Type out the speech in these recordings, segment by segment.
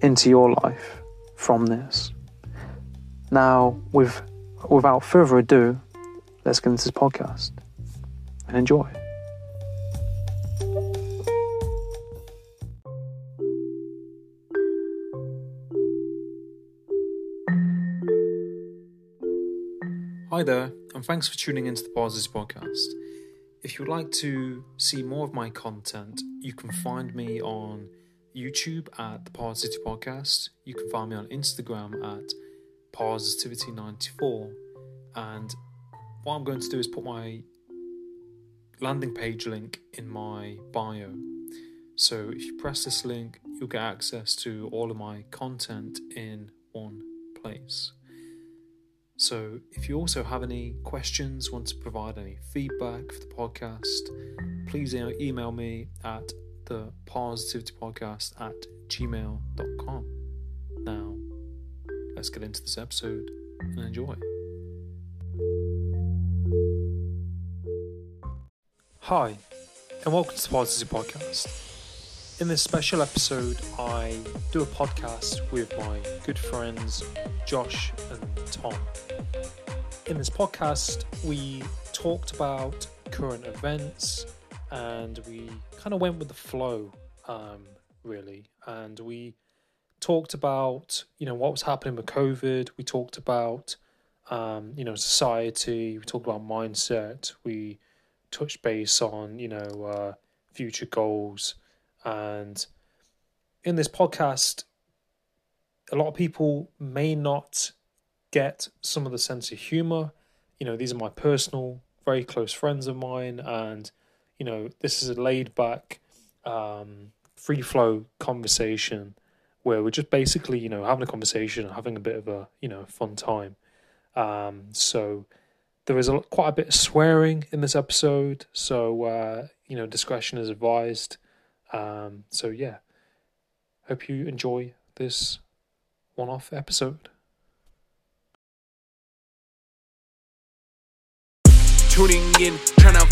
into your life from this. Now, with, without further ado, let's get into this podcast and enjoy. Hi there, and thanks for tuning into the Pauses podcast. If you'd like to see more of my content, you can find me on YouTube at the Parrsitivity Podcast. You can find me on Instagram at Parrsitivity94. And what I'm going to do is put my landing page link in my bio. So if you press this link, you'll get access to all of my content in one place. So, if you also have any questions, want to provide any feedback for the podcast, please email me at the parrsitivity podcast at gmail.com. Now, let's get into this episode and enjoy. Hi, and welcome to the Parrsitivity Podcast. In this special episode, I do a podcast with my good friends Josh and Tom. In this podcast, we talked about current events and we kind of went with the flow, um, really. And we talked about, you know, what was happening with COVID. We talked about, um, you know, society. We talked about mindset. We touched base on, you know, uh, future goals and in this podcast, a lot of people may not get some of the sense of humor. You know, these are my personal, very close friends of mine, and you know, this is a laid back, um, free flow conversation where we're just basically, you know, having a conversation, and having a bit of a, you know, fun time. Um, so there is a, quite a bit of swearing in this episode, so uh, you know, discretion is advised. Um, so yeah, hope you enjoy this one-off episode. Tuning in, trying to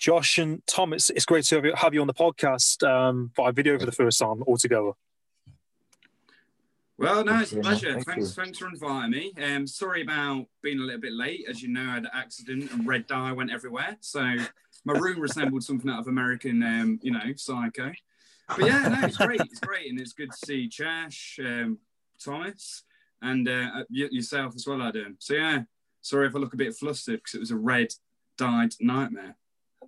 Josh and Tom, it's, it's great to have you, have you on the podcast um, by video for the first time altogether. Well, no, it's a pleasure. Thank thanks, you. thanks for inviting me. Um, sorry about being a little bit late. As you know, I had an accident and red dye went everywhere. So my room resembled something out of American, um, you know, Psycho. But yeah, no, it's great. It's great, and it's good to see Chesh, um, Thomas, and uh, yourself as well, Adam. So yeah, sorry if I look a bit flustered because it was a red dyed nightmare.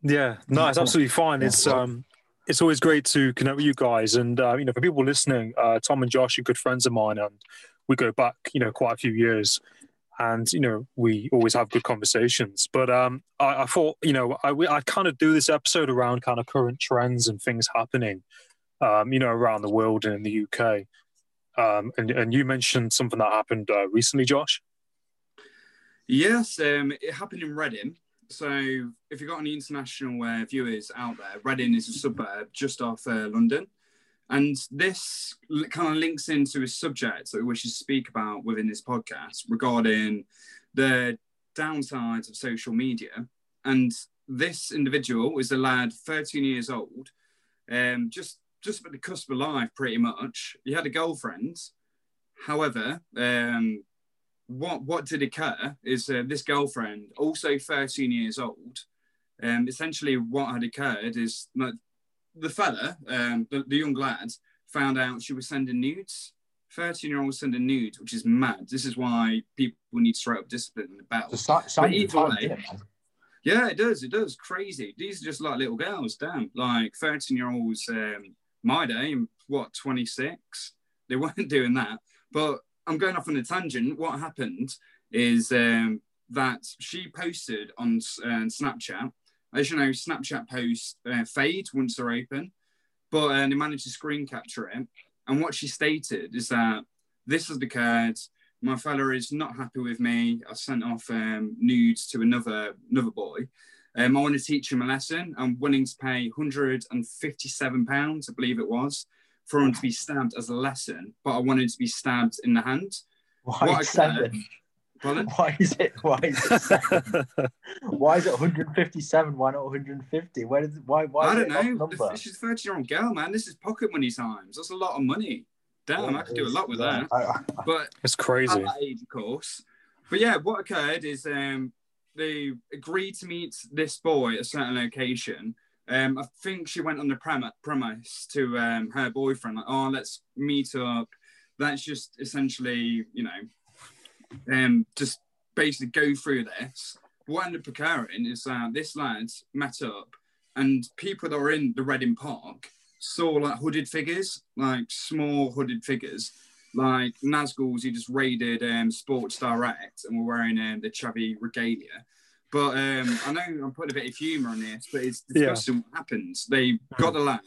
Yeah, no, it's absolutely fine. It's um, it's always great to connect with you guys, and uh, you know, for people listening, uh, Tom and Josh are good friends of mine, and we go back, you know, quite a few years, and you know, we always have good conversations. But um, I, I thought, you know, I I kind of do this episode around kind of current trends and things happening, um, you know, around the world and in the UK. Um, and and you mentioned something that happened uh, recently, Josh. Yes, um, it happened in Reading. So, if you've got any international uh, viewers out there, Reading is a suburb just off uh, London. And this kind of links into a subject that we wish to speak about within this podcast regarding the downsides of social media. And this individual is a lad, 13 years old, um, just just at the cusp of life, pretty much. He had a girlfriend. However, um, what what did occur is uh, this girlfriend, also 13 years old. Um, essentially, what had occurred is like, the fella, um, the, the young lad, found out she was sending nudes. 13 year old sending nudes, which is mad. This is why people need straight up discipline in the belt. So, but either way, yeah, it does. It does. Crazy. These are just like little girls. Damn. Like 13 year olds, um, my day, what, 26? They weren't doing that. But I'm going off on a tangent. What happened is um, that she posted on uh, Snapchat as you know, Snapchat posts uh, fade once they're open, but uh, they managed to screen capture it. And what she stated is that this has occurred. My fella is not happy with me. I sent off um, nudes to another another boy. Um, I want to teach him a lesson. I'm willing to pay 157 pounds, I believe it was, for him to be stabbed as a lesson. But I wanted to be stabbed in the hand. Why seven? Pardon? Why is it? Why is it? Seven? why is it 157? Why not 150? Where did? Why? Why? I don't know. This is 30 year old girl, man. This is pocket money times. That's a lot of money. Damn, I could do a lot with yeah. that. but it's crazy. At that age, of course. But yeah, what occurred is um, they agreed to meet this boy at a certain location. Um, I think she went on the prem- premise to um, her boyfriend, like, oh, let's meet up. That's just essentially, you know, um, just basically go through this. What ended up occurring is that this lad met up, and people that were in the Reading Park saw like hooded figures, like small hooded figures, like Nazguls. He just raided um, Sports Direct and were wearing um, the Xavi regalia. But um, I know I'm putting a bit of humour on this, but it's disgusting yeah. what happens. They got the lad,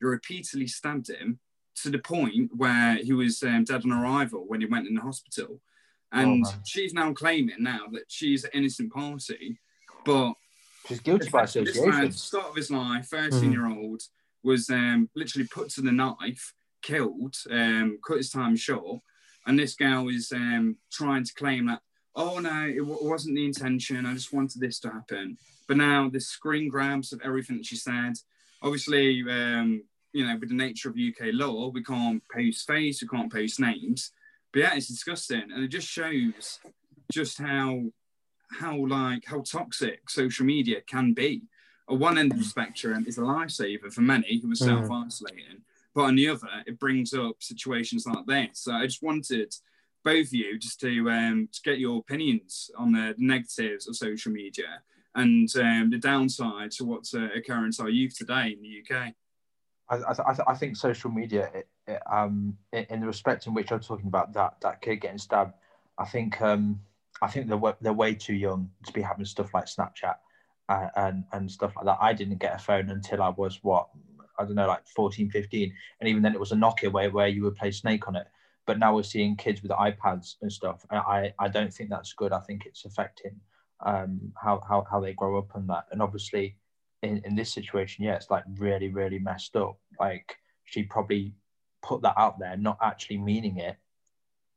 they repeatedly stabbed him to the point where he was um, dead on arrival when he went in the hospital. And oh, she's now claiming now that she's an innocent party, but she's guilty by association. Man, start of his life, 13 year old, was um, literally put to the knife, killed, um, cut his time short. And this girl is um, trying to claim that, oh no, it, w- wasn't the intention. I just wanted this to happen. But now the screen grabs of everything that she said. Obviously, um, you know, with the nature of UK law, we can't post face, we can't post names. But yeah, it's disgusting, and it just shows just how how like how toxic social media can be. At one end of the spectrum is a lifesaver for many who are mm. self isolating, but on the other, it brings up situations like this. So I just wanted both of you just to um, to get your opinions on the negatives of social media and um, the downside to what's uh, occurring to our youth today in the UK. I, I, I think social media, it, it, um, in the respect in which I'm talking about that that kid getting stabbed, I think um, I think they're they're way too young to be having stuff like Snapchat and, and and stuff like that. I didn't get a phone until I was what I don't know, like 14, 15. and even then it was a Nokia where where you would play Snake on it. But now we're seeing kids with iPads and stuff. I I don't think that's good. I think it's affecting um, how how how they grow up and that. And obviously in, in this situation, yeah, it's like really, really messed up. Like she probably put that out there, not actually meaning it,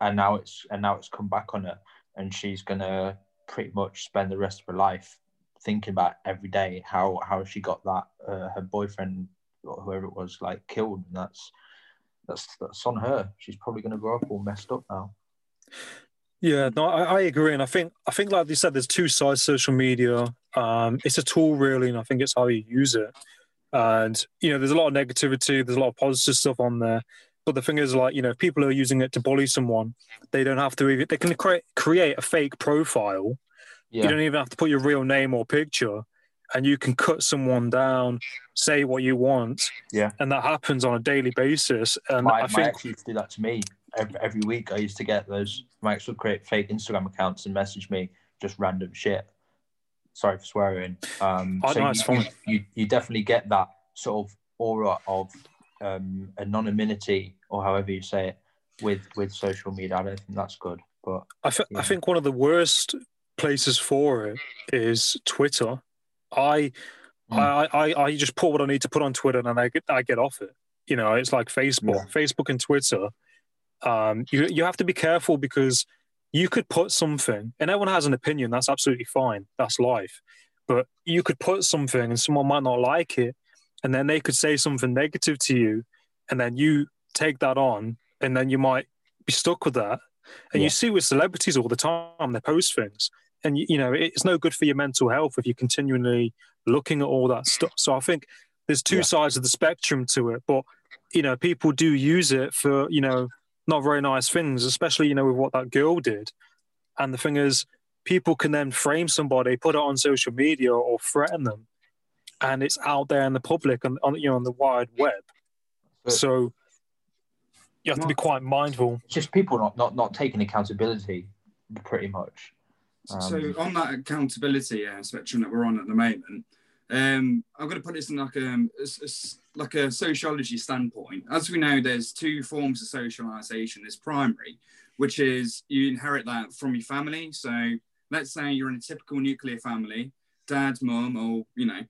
and now it's and now it's come back on her, and she's gonna pretty much spend the rest of her life thinking about every day how how she got that uh, her boyfriend or whoever it was like killed, and that's that's that's on her. She's probably gonna grow up all messed up now. Yeah, no, I, I, agree, and I think I think like you said, there's two sides social media. Um, it's a tool, really, and I think it's how you use it. And you know, there's a lot of negativity, there's a lot of positive stuff on there. But the thing is, like you know, if people are using it to bully someone, they don't have to. Even, they can create create a fake profile. Yeah. You don't even have to put your real name or picture, and you can cut someone down, say what you want. Yeah, and that happens on a daily basis. And my, I think my ex used to do that to me every, every week. I used to get those. My ex would create fake Instagram accounts and message me just random shit. Sorry for swearing. Um, oh, so no, you, you, you, you, definitely get that sort of aura of um, anonymity, or however you say it, with with social media. I don't think that's good. But I, th- yeah. I think one of the worst places for it is Twitter. I, mm. I, I, I just put what I need to put on Twitter, and I get, I get off it. You know, it's like Facebook, yeah. Facebook and Twitter. Um, you you have to be careful because you could put something, and everyone has an opinion. That's absolutely fine. That's life. But you could put something, and someone might not like it, and then they could say something negative to you, and then you take that on, and then you might be stuck with that. And yeah. you see with celebrities all the time, they post things, and you know it's no good for your mental health if you're continually looking at all that stuff. So I think there's two yeah. sides of the spectrum to it, but you know people do use it for you know not very nice things, especially you know with what that girl did. And the thing is, people can then frame somebody, put it on social media, or threaten them, and it's out there in the public and on you know on the wide web. So you have to be quite mindful. Just people not not not taking accountability, pretty much. Um, so on that accountability uh, spectrum that we're on at the moment, um, I'm going to put this in like a, a, a, like a sociology standpoint. As we know, there's two forms of socialization. There's primary, which is you inherit that from your family. So let's say you're in a typical nuclear family, dad, mum, or you know,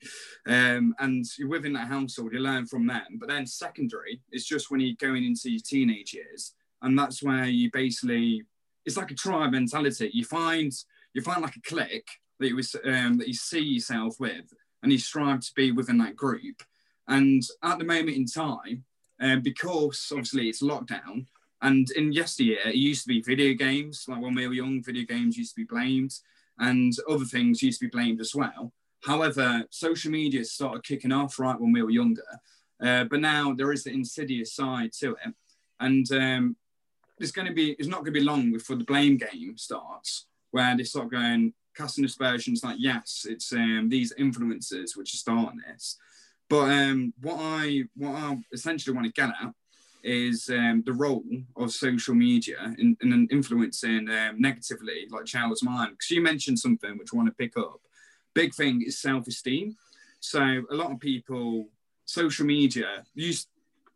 um, and you're within that household, you learn from them. But then secondary is just when you're going into your teenage years, and that's where you basically it's like a tribe mentality. You find you find like a clique that you um, that you see yourself with, and you strive to be within that group. And at the moment in time, um, because obviously it's lockdown, and in yesteryear it used to be video games. Like when we were young, video games used to be blamed, and other things used to be blamed as well. However, social media started kicking off right when we were younger, uh, but now there is the insidious side to it, and um, it's going to be it's not going to be long before the blame game starts where they start going casting aspersions like yes it's um, these influencers which are starting this. But um, what i what i essentially want to get at is um, the role of social media in, in influencing um, negatively like child's mind. Because you mentioned something which i want to pick up. Big thing is self-esteem. So a lot of people social media use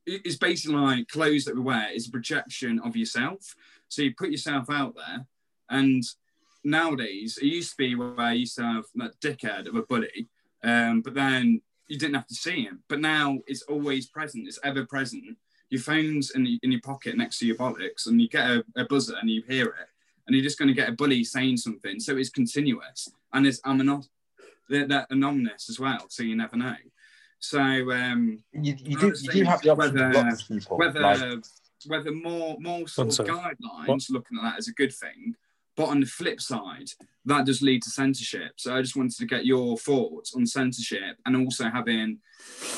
is basically like clothes that we wear is a projection of yourself. So you put yourself out there and nowadays, it used to be where I used to have that dickhead of a bully, um, but then you didn't have to see him. But now it's always present, it's ever present. Your phone's in, the, in your pocket next to your bollocks, and you get a, a buzzer and you hear it, and you're just going to get a bully saying something. So it's continuous and it's ominous, that anonymous as well, so you never know. So um, you, you do you do have the option whether, people, whether like... whether more more sort of guidelines what? looking at that as a good thing, but on the flip side, that does lead to censorship. So I just wanted to get your thoughts on censorship and also having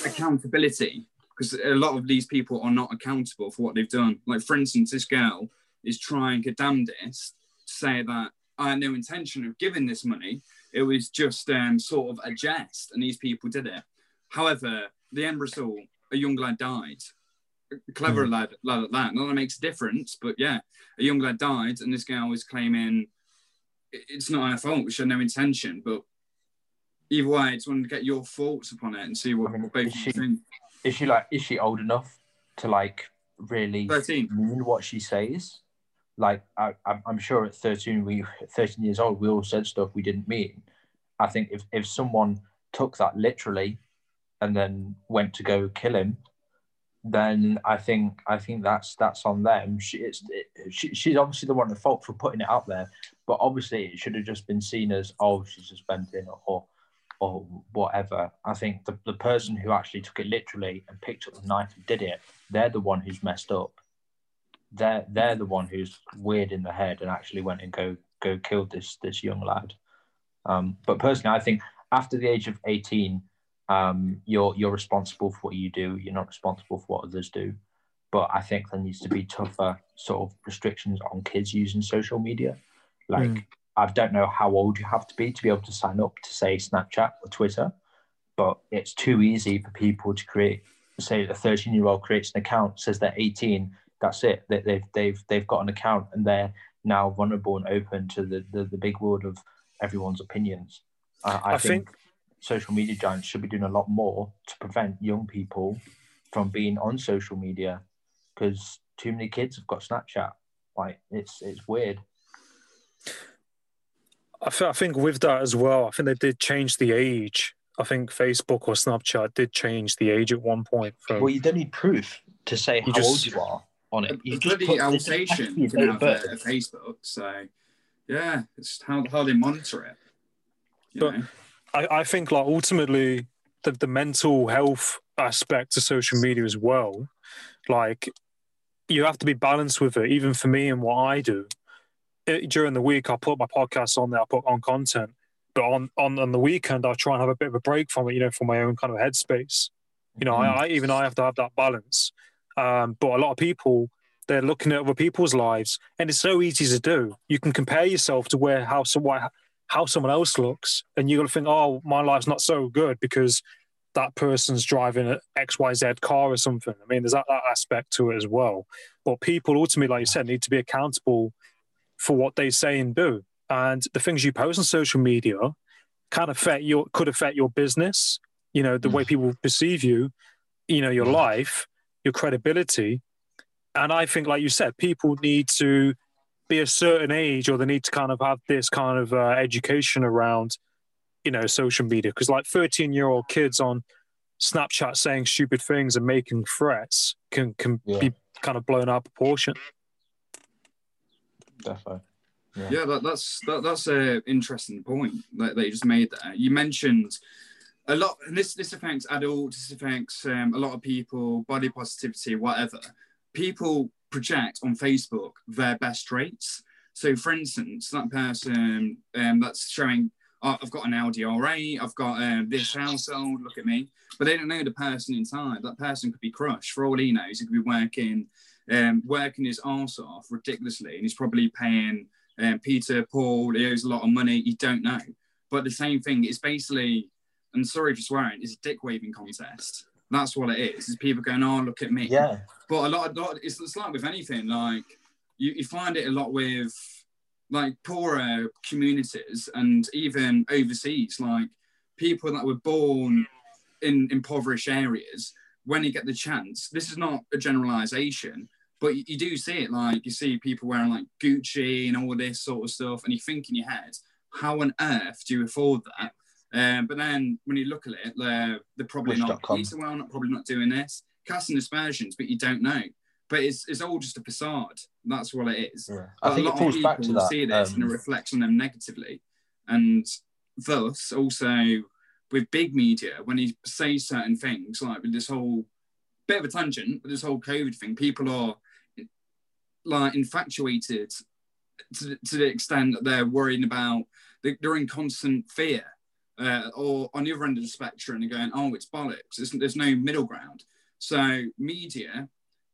accountability because a lot of these people are not accountable for what they've done. Like, for instance, this girl is trying her damnedest to say that I had no intention of giving this money. It was just um, sort of a jest, and these people did it. However, the end result, a young lad died clever mm. lad, lad at that. Not that makes a difference, but yeah, a young lad died, and this girl was claiming it's not her fault. She had no intention, but either way, I just wanted to get your thoughts upon it and see what I mean, both she, think. Is she like? Is she old enough to like really 13. mean what she says? Like I, I'm sure at 13, we 13 years old, we all said stuff we didn't mean. I think if if someone took that literally and then went to go kill him then I think I think that's that's on them. She, it's, it, she, she's obviously the one at fault for putting it out there, but obviously it should have just been seen as oh she's just venting or or whatever. I think the, the person who actually took it literally and picked up the knife and did it, they're the one who's messed up. They're they're the one who's weird in the head and actually went and go go killed this this young lad. Um, but personally, I think after the age of eighteen, um, you're you're responsible for what you do. You're not responsible for what others do. But I think there needs to be tougher sort of restrictions on kids using social media. Like mm. I don't know how old you have to be to be able to sign up to say Snapchat or Twitter, but it's too easy for people to create. Say a 13 year old creates an account, says they're 18. That's it. They, they've they've they've got an account and they're now vulnerable and open to the the, the big world of everyone's opinions. Uh, I, I, think, think social media giants should be doing a lot more to prevent young people from being on social media because too many kids have got Snapchat. Like it's it's weird. I, th- I think with that as well, I think they did change the age I think Facebook or Snapchat did change the age at one point. From, Well, you don't need proof to say how just- old you are on it. You It's just bloody put this has to you can have a, birth. a Facebook. So, yeah, it's how, how they monitor it. You But- know? I, I think like ultimately the, the mental health aspect of social media as well, like you have to be balanced with it. Even for me and what I do, it, during the week I put my podcast on there, I put on content, but on, on on the weekend I try and have a bit of a break from it, you know, for my own kind of headspace. You know, I, I even I have to have that balance. Um, but a lot of people they're looking at other people's lives, and it's so easy to do. You can compare yourself to where how so why, how someone else looks, and you're gonna think, oh, my life's not so good because that person's driving an X Y Z car or something. I mean, there's that, that aspect to it as well. But people ultimately, like you said, need to be accountable for what they say and do, and the things you post on social media can affect your could affect your business. You know, the way mm. people perceive you, you know, your mm. life, your credibility. And I think, like you said, people need to be a certain age or they need to kind of have this kind of uh, education around, you know, social media. Because like 13 year old kids on Snapchat saying stupid things and making threats can, can Yeah. be kind of blown out of proportion. Definitely. Yeah, that, that's that, that's a interesting point that, that you just made there. You mentioned a lot, and this this affects adults, this affects um, a lot of people, body positivity, whatever. People project on Facebook their best traits. So, for instance, that person um, that's showing, oh, I've got an R8, I've got um, this household, look at me. But they don't know the person inside. That person could be crushed. For all he knows, he could be working, um, working his arse off ridiculously, and he's probably paying um, Peter, Paul, he owes a lot of money. You don't know. But the same thing is basically, and sorry for swearing, it's a dick waving contest. That's what it is. Is people going, oh, look at me. Yeah. But a lot, of, lot it's, it's like with anything. Like you, you find it a lot with like poorer communities and even overseas. Like people that were born in impoverished areas, when you get the chance, this is not a generalization, but you, you do see it. Like you see people wearing like Gucci and all this sort of stuff, and you think in your head, how on earth do you afford that? Um, but then when you look at it, they're, they're probably not Wish.com. eating well, not probably not doing this, casting aspersions, but you don't know. But it's, it's all just a facade. That's what it is. Yeah. But I think a it lot falls of back to people that. see this and it um, reflects on them negatively. And thus, also with big media, when he says certain things, like with this whole bit of a tangent, with this whole COVID thing, people are like infatuated to, to the extent that they're worrying about, they're in constant fear. Uh, or on the other end of the spectrum, they're going, oh, it's bollocks. There's, no middle ground. So media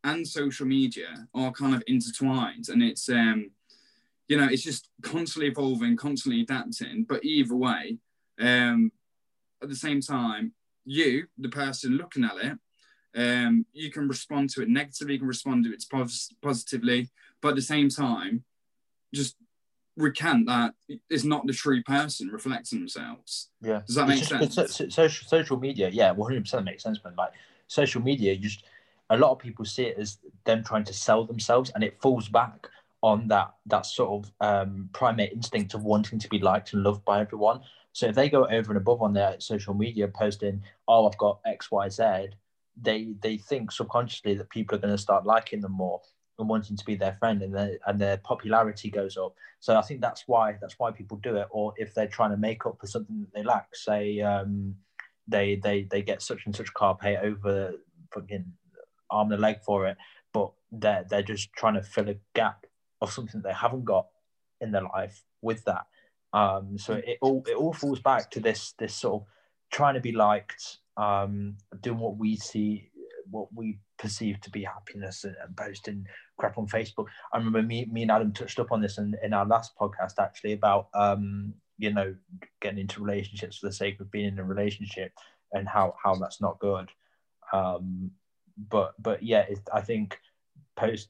and social media are kind of intertwined, and it's um, you know, it's just constantly evolving, constantly adapting. But either way, um, at the same time, you, the person looking at it, um, you can respond to it negatively, you can respond to it pos- positively, but at the same time, just recant that is not the true person reflecting themselves. Yeah. Does that make just- sense? it's so- social social media, yeah, one hundred percent makes sense. Man, like social media, you just a lot of people see it as them trying to sell themselves, and it falls back on that that sort of um, primate instinct of wanting to be liked and loved by everyone. So if they go over and above on their social media, posting, "Oh, I've got X, Y, Z, they they think subconsciously that people are going to start liking them more and wanting to be their friend, and their and their popularity goes up. So I think that's why that's why people do it. Or if they're trying to make up for something that they lack, say um, they they they get such and such car, pay over fucking arm and leg for it, but they're they're just trying to fill a gap of something they haven't got in their life with that. Um, so it all it all falls back to this this sort of trying to be liked, um, doing what we see, what we perceive to be happiness, and, and posting crap on Facebook. I remember me me and Adam touched up on this in, in our last podcast actually about um, you know getting into relationships for the sake of being in a relationship and how how that's not good. Um, but but yeah, it, I think post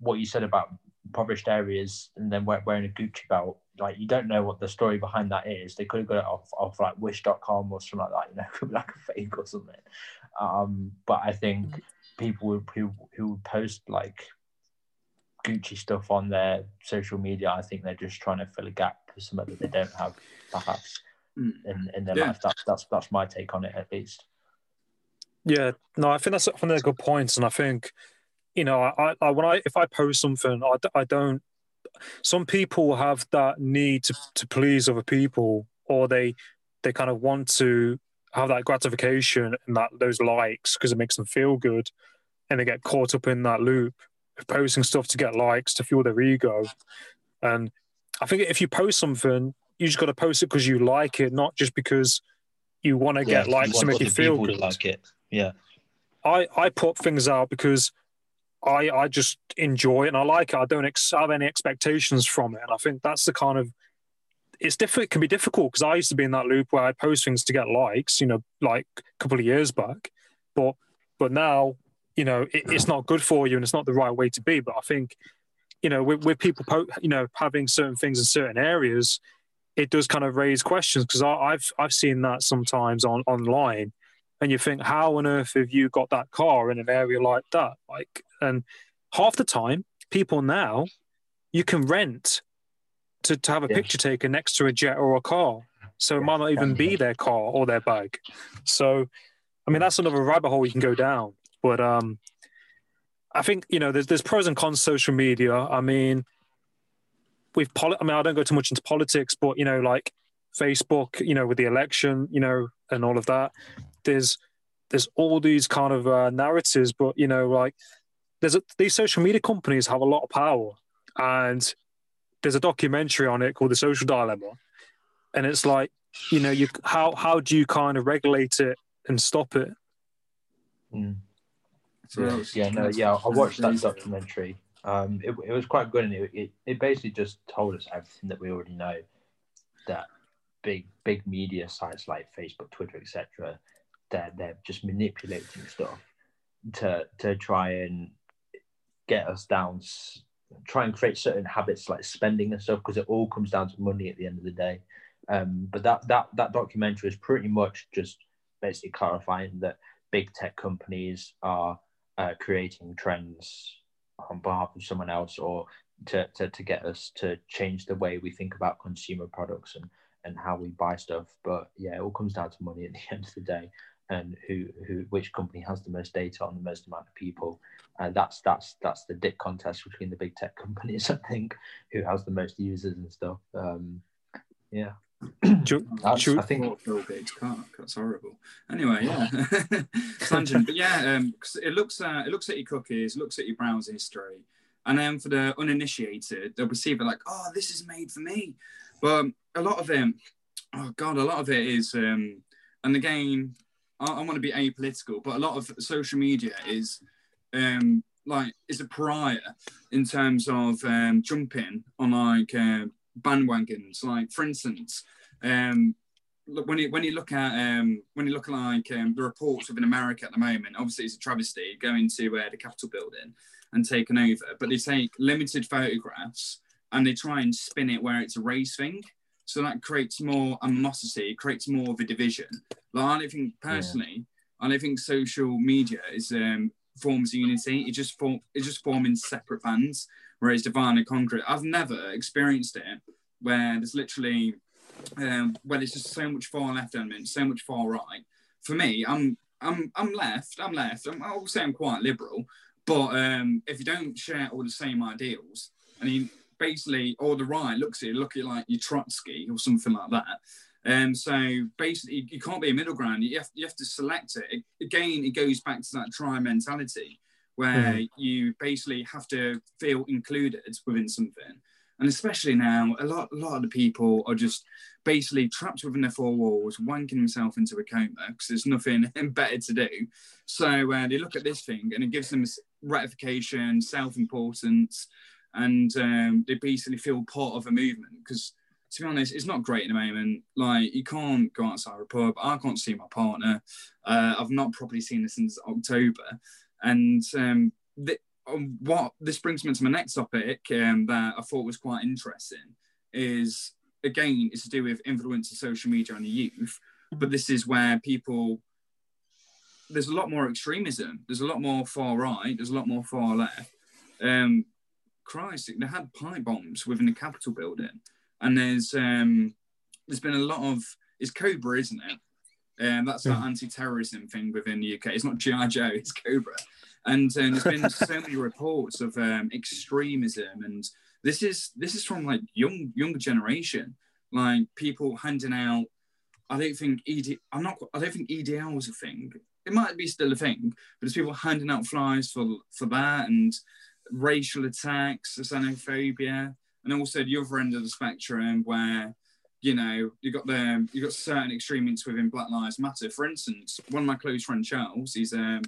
what you said about impoverished areas and then wearing a Gucci belt, like you don't know what the story behind that is. They could have got it off, off like wish.com or something like that, you know, could be like a fake or something. Um, but I think people who, who, who would post like Gucci stuff on their social media, I think they're just trying to fill a gap for something that they don't have, perhaps. mm. in, in their yeah. life. That's that's that's my take on it at least. Yeah, no, I think that's one of they're good points, and I think you know, I, I when I if I post something, I, I don't. Some people have that need to, to please other people, or they they kind of want to have that gratification and that those likes because it makes them feel good, and they get caught up in that loop of posting stuff to get likes to fuel their ego. And I think if you post something, you just got to post it because you like it, not just because you want to yeah, get likes to make you feel good. like it, yeah. I I put things out because I I just enjoy it and I like it. I don't ex- have any expectations from it, and I think that's the kind of it's difficult. It can be difficult because I used to be in that loop where I post things to get likes, you know, like a couple of years back, but but now you know it, it's not good for you and it's not the right way to be. But I think you know with, with people po- you know having certain things in certain areas, it does kind of raise questions because I've I've seen that sometimes on online and you think, how on earth have you got that car in an area like that? Like, and half the time, people now, you can rent to, to have a yeah. picture taken next to a jet or a car. So it might not even be their car or their bag. So, I mean, that's another rabbit hole you can go down. But um, I think you know, there's there's pros and cons social media. I mean, we've poli- I mean, I don't go too much into politics, but you know, like Facebook, you know, with the election, you know, and all of that there's there's all these kind of uh, narratives, but you know, like there's a, these social media companies have a lot of power, and there's a documentary on it called The Social Dilemma, and it's like, you know, you how how do you kind of regulate it and stop it? Mm. Yeah, yeah, no, yeah. I watched that documentary. Um, it, it was quite good, and it, it, it basically just told us everything that we already know. That big big media sites like Facebook, Twitter, etc they're they're just manipulating stuff to to try and get us down try and create certain habits like spending and stuff because it all comes down to money at the end of the day um, but that that that documentary is pretty much just basically clarifying that big tech companies are uh, creating trends on behalf of someone else or to, to, to get us to change the way we think about consumer products and, and how we buy stuff. But yeah, it all comes down to money at the end of the day and who who which company has the most data on the most amount of people. And that's that's that's the dick contest between the big tech companies, I think, who has the most users and stuff. Um, yeah. I think Bill Gates car. That's horrible. Anyway, yeah, tangent. But yeah, um, it looks uh, it looks at your cookies, looks at your browser history, and then for the uninitiated, they'll perceive it like, oh, this is made for me. But a lot of them, oh god, a lot of it is, um, and again, I, I want to be apolitical, but a lot of social media is um, like is a pariah in terms of um, jumping on like uh, bandwagons. Like for instance, um, when you when you look at um, when you look at like um, the reports within America at the moment, obviously it's a travesty going to uh, the Capitol building and taking over, but they take limited photographs and they try and spin it where it's a race thing. So that creates more animosity, it creates more of a division. Like I don't think personally, yeah. I don't think social media is um, forms unity. It just form it just forming separate bands. Whereas Divine and Concrete, I've never experienced it where there's literally um, where there's just so much far left element, so much far right. For me, I'm I'm I'm left. I'm left. I'm, I'll say I'm quite liberal, but um, if you don't share all the same ideals, I mean, basically, or the right looks at it, look at it like you Trotsky or something like that. And um, so basically, you can't be a middle ground. You have, you have to select it. Again, it goes back to that try mentality where mm. you basically have to feel included within something. And especially now, a lot, a lot of the people are just basically trapped within their four walls, wanking themselves into a coma because there's nothing better to do. So uh, they look at this thing and it gives them ratification, self-importance, and um, they basically feel part of a movement because to be honest, it's not great at the moment. Like you can't go outside a pub. I can't see my partner. Uh, I've not properly seen her since October, and um, the, um, what this brings me to my next topic um, that I thought was quite interesting is again it's to do with influence of social media on the youth, but this is where people there's a lot more extremism. There's a lot more far right. There's a lot more far left. Um, Christ, they had pipe bombs within the Capitol building, and there's um, there's been a lot of It's Cobra, isn't it? Um, that's that anti-terrorism thing within the UK. It's not GI Joe, it's Cobra. And um, there's been so many reports of um, extremism, and this is this is from like young younger generation, like people handing out. I don't think ED. I'm not. I don't think EDL was a thing. It might be still a thing, but there's people handing out flyers for for that and racial attacks, xenophobia, and also the other end of the spectrum where you know you got the you got certain extremists within Black Lives Matter. For instance, one of my close friends, Charles, he's um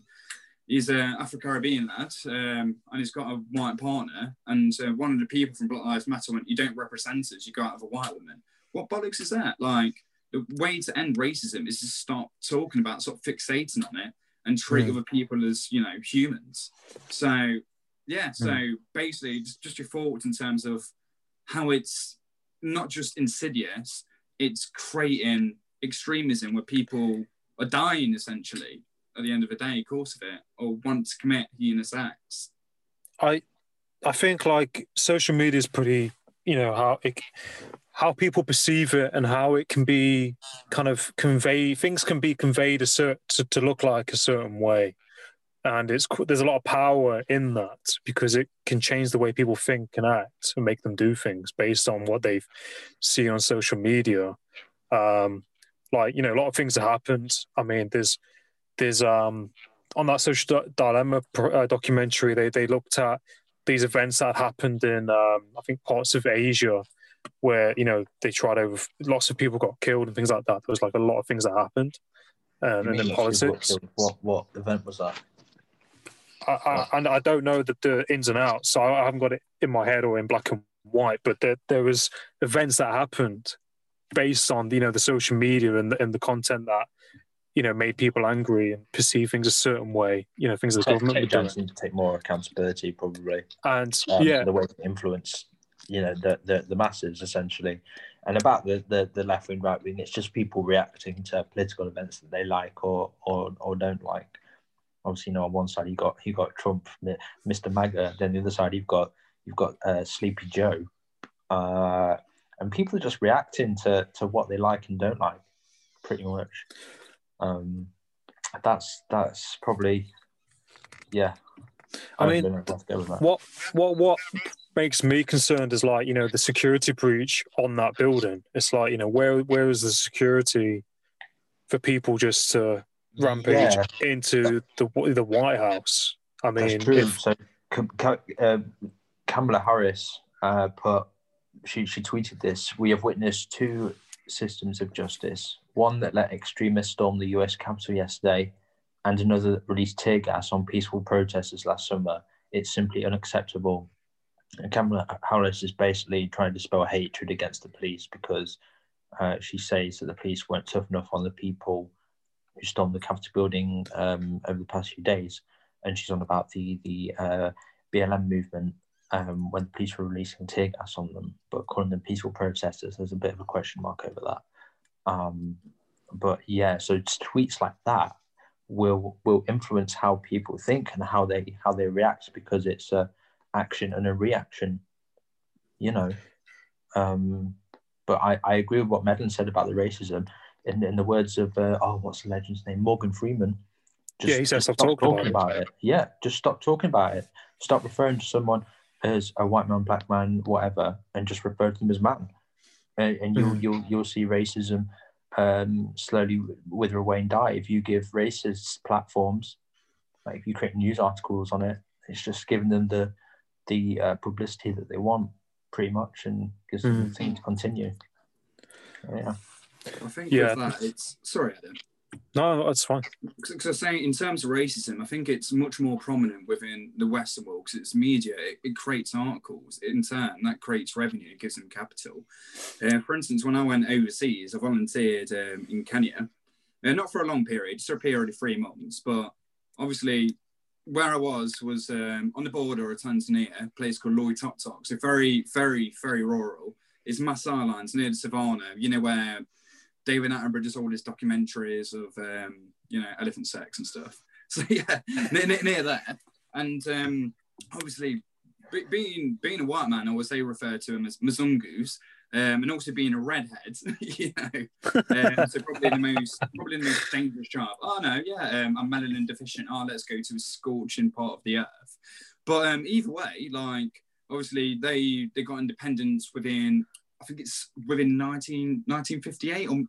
he's a Afro Caribbean lad, um, and he's got a white partner. And uh, one of the people from Black Lives Matter went, "You don't represent us. You go out of a white woman." What bollocks is that? Like the way to end racism is to stop talking about, stop fixating on it, and treat Mm. other people as you know humans. So yeah, so Mm. basically, just, just your thoughts in terms of how it's not just insidious, it's creating extremism where people are dying essentially at the end of the day, course of it, or want to commit heinous acts. I I think like social media is pretty, you know, how it how people perceive it and how it can be kind of convey things can be conveyed a certain to, to look like a certain way. And it's there's a lot of power in that because it can change the way people think and act and make them do things based on what they've seen on social media. Um, like you know, a lot of things have happened. I mean, there's there's um on that social dilemma uh, documentary they they looked at these events that happened in um, I think parts of Asia where you know they tried over lots of people got killed and things like that. There was like a lot of things that happened, um, and mean in lots of people politics. What what event was that? I, I, and I don't know the, the ins and outs, so I haven't got it in my head or in black and white. But there, there was events that happened based on you know the social media and the, and the content that you know made people angry and perceive things a certain way. You know things the government doing, Johnson to take more accountability, probably. and um, yeah, the way to influence, you know, the, the, the masses essentially. And about the, the, the left wing, right wing, it's just people reacting to political events that they like or or, or don't like. Obviously, you know, on one side you got you got Trump, Mr. MAGA. Then the other side you've got you've got uh, Sleepy Joe, uh, and people are just reacting to to what they like and don't like, pretty much. Um, that's that's probably, yeah. I don't mean, know where to go with that. what what what makes me concerned is like you know the security breach on that building. It's like you know where where is the security for people just to rampage Yeah. into the the White House? I mean, if, so uh, Kamala Harris uh, put she she tweeted this: "We have witnessed two systems of justice: one that let extremists storm the U.S. Capitol yesterday, and another that released tear gas on peaceful protesters last summer. It's simply unacceptable." And Kamala Harris is basically trying to spell hatred against the police because uh, she says that the police weren't tough enough on the people who stormed the Capitol building um, over the past few days and she's on about the the uh, BLM movement um, when the police were releasing tear gas on them, but calling them peaceful protesters. There's a bit of a question mark over that. Um, but yeah, so tweets like that will will influence how people think and how they how they react because it's a action and a reaction. You know, um, but I, I agree with what Medland said about the racism. In, in the words of uh, oh, what's the legend's name? Morgan Freeman. Yeah, he said stop talking about it. Yeah, just stop talking about it. Stop referring to someone as a white man, black man, whatever, and just refer to them as man. And, and you'll Mhm. you'll you'll see racism um, slowly wither away and die if you give racists platforms. Like if you create news articles on it, it's just giving them the the uh, publicity that they want, pretty much, and gives them the thing to continue. Yeah. I think Yeah. that, it's sorry, Adam. no, that's fine. Because saying, in terms of racism, I think it's much more prominent within the Western world because it's media. It, it creates articles. In turn, that creates revenue. It gives them capital. Uh, for instance, when I went overseas, I volunteered um, in Kenya. Uh, not for a long period, just a period of three months. But obviously, where I was was um, on the border of Tanzania, a place called Loitoktok. So very, very, very rural. It's Masai Lands near the savannah. You know where David Attenborough does all his documentaries of um, you know elephant sex and stuff. So yeah, near, near, near there, and um, obviously be, being being a white man, or as they refer to him as Mzungus, Um, and also being a redhead, you know, um, so probably the most probably the most dangerous job. Oh no, yeah, um, I'm melanin deficient. Oh, let's go to a scorching part of the earth. But um, either way, like obviously they they got independence within I think it's within 19, 1958 or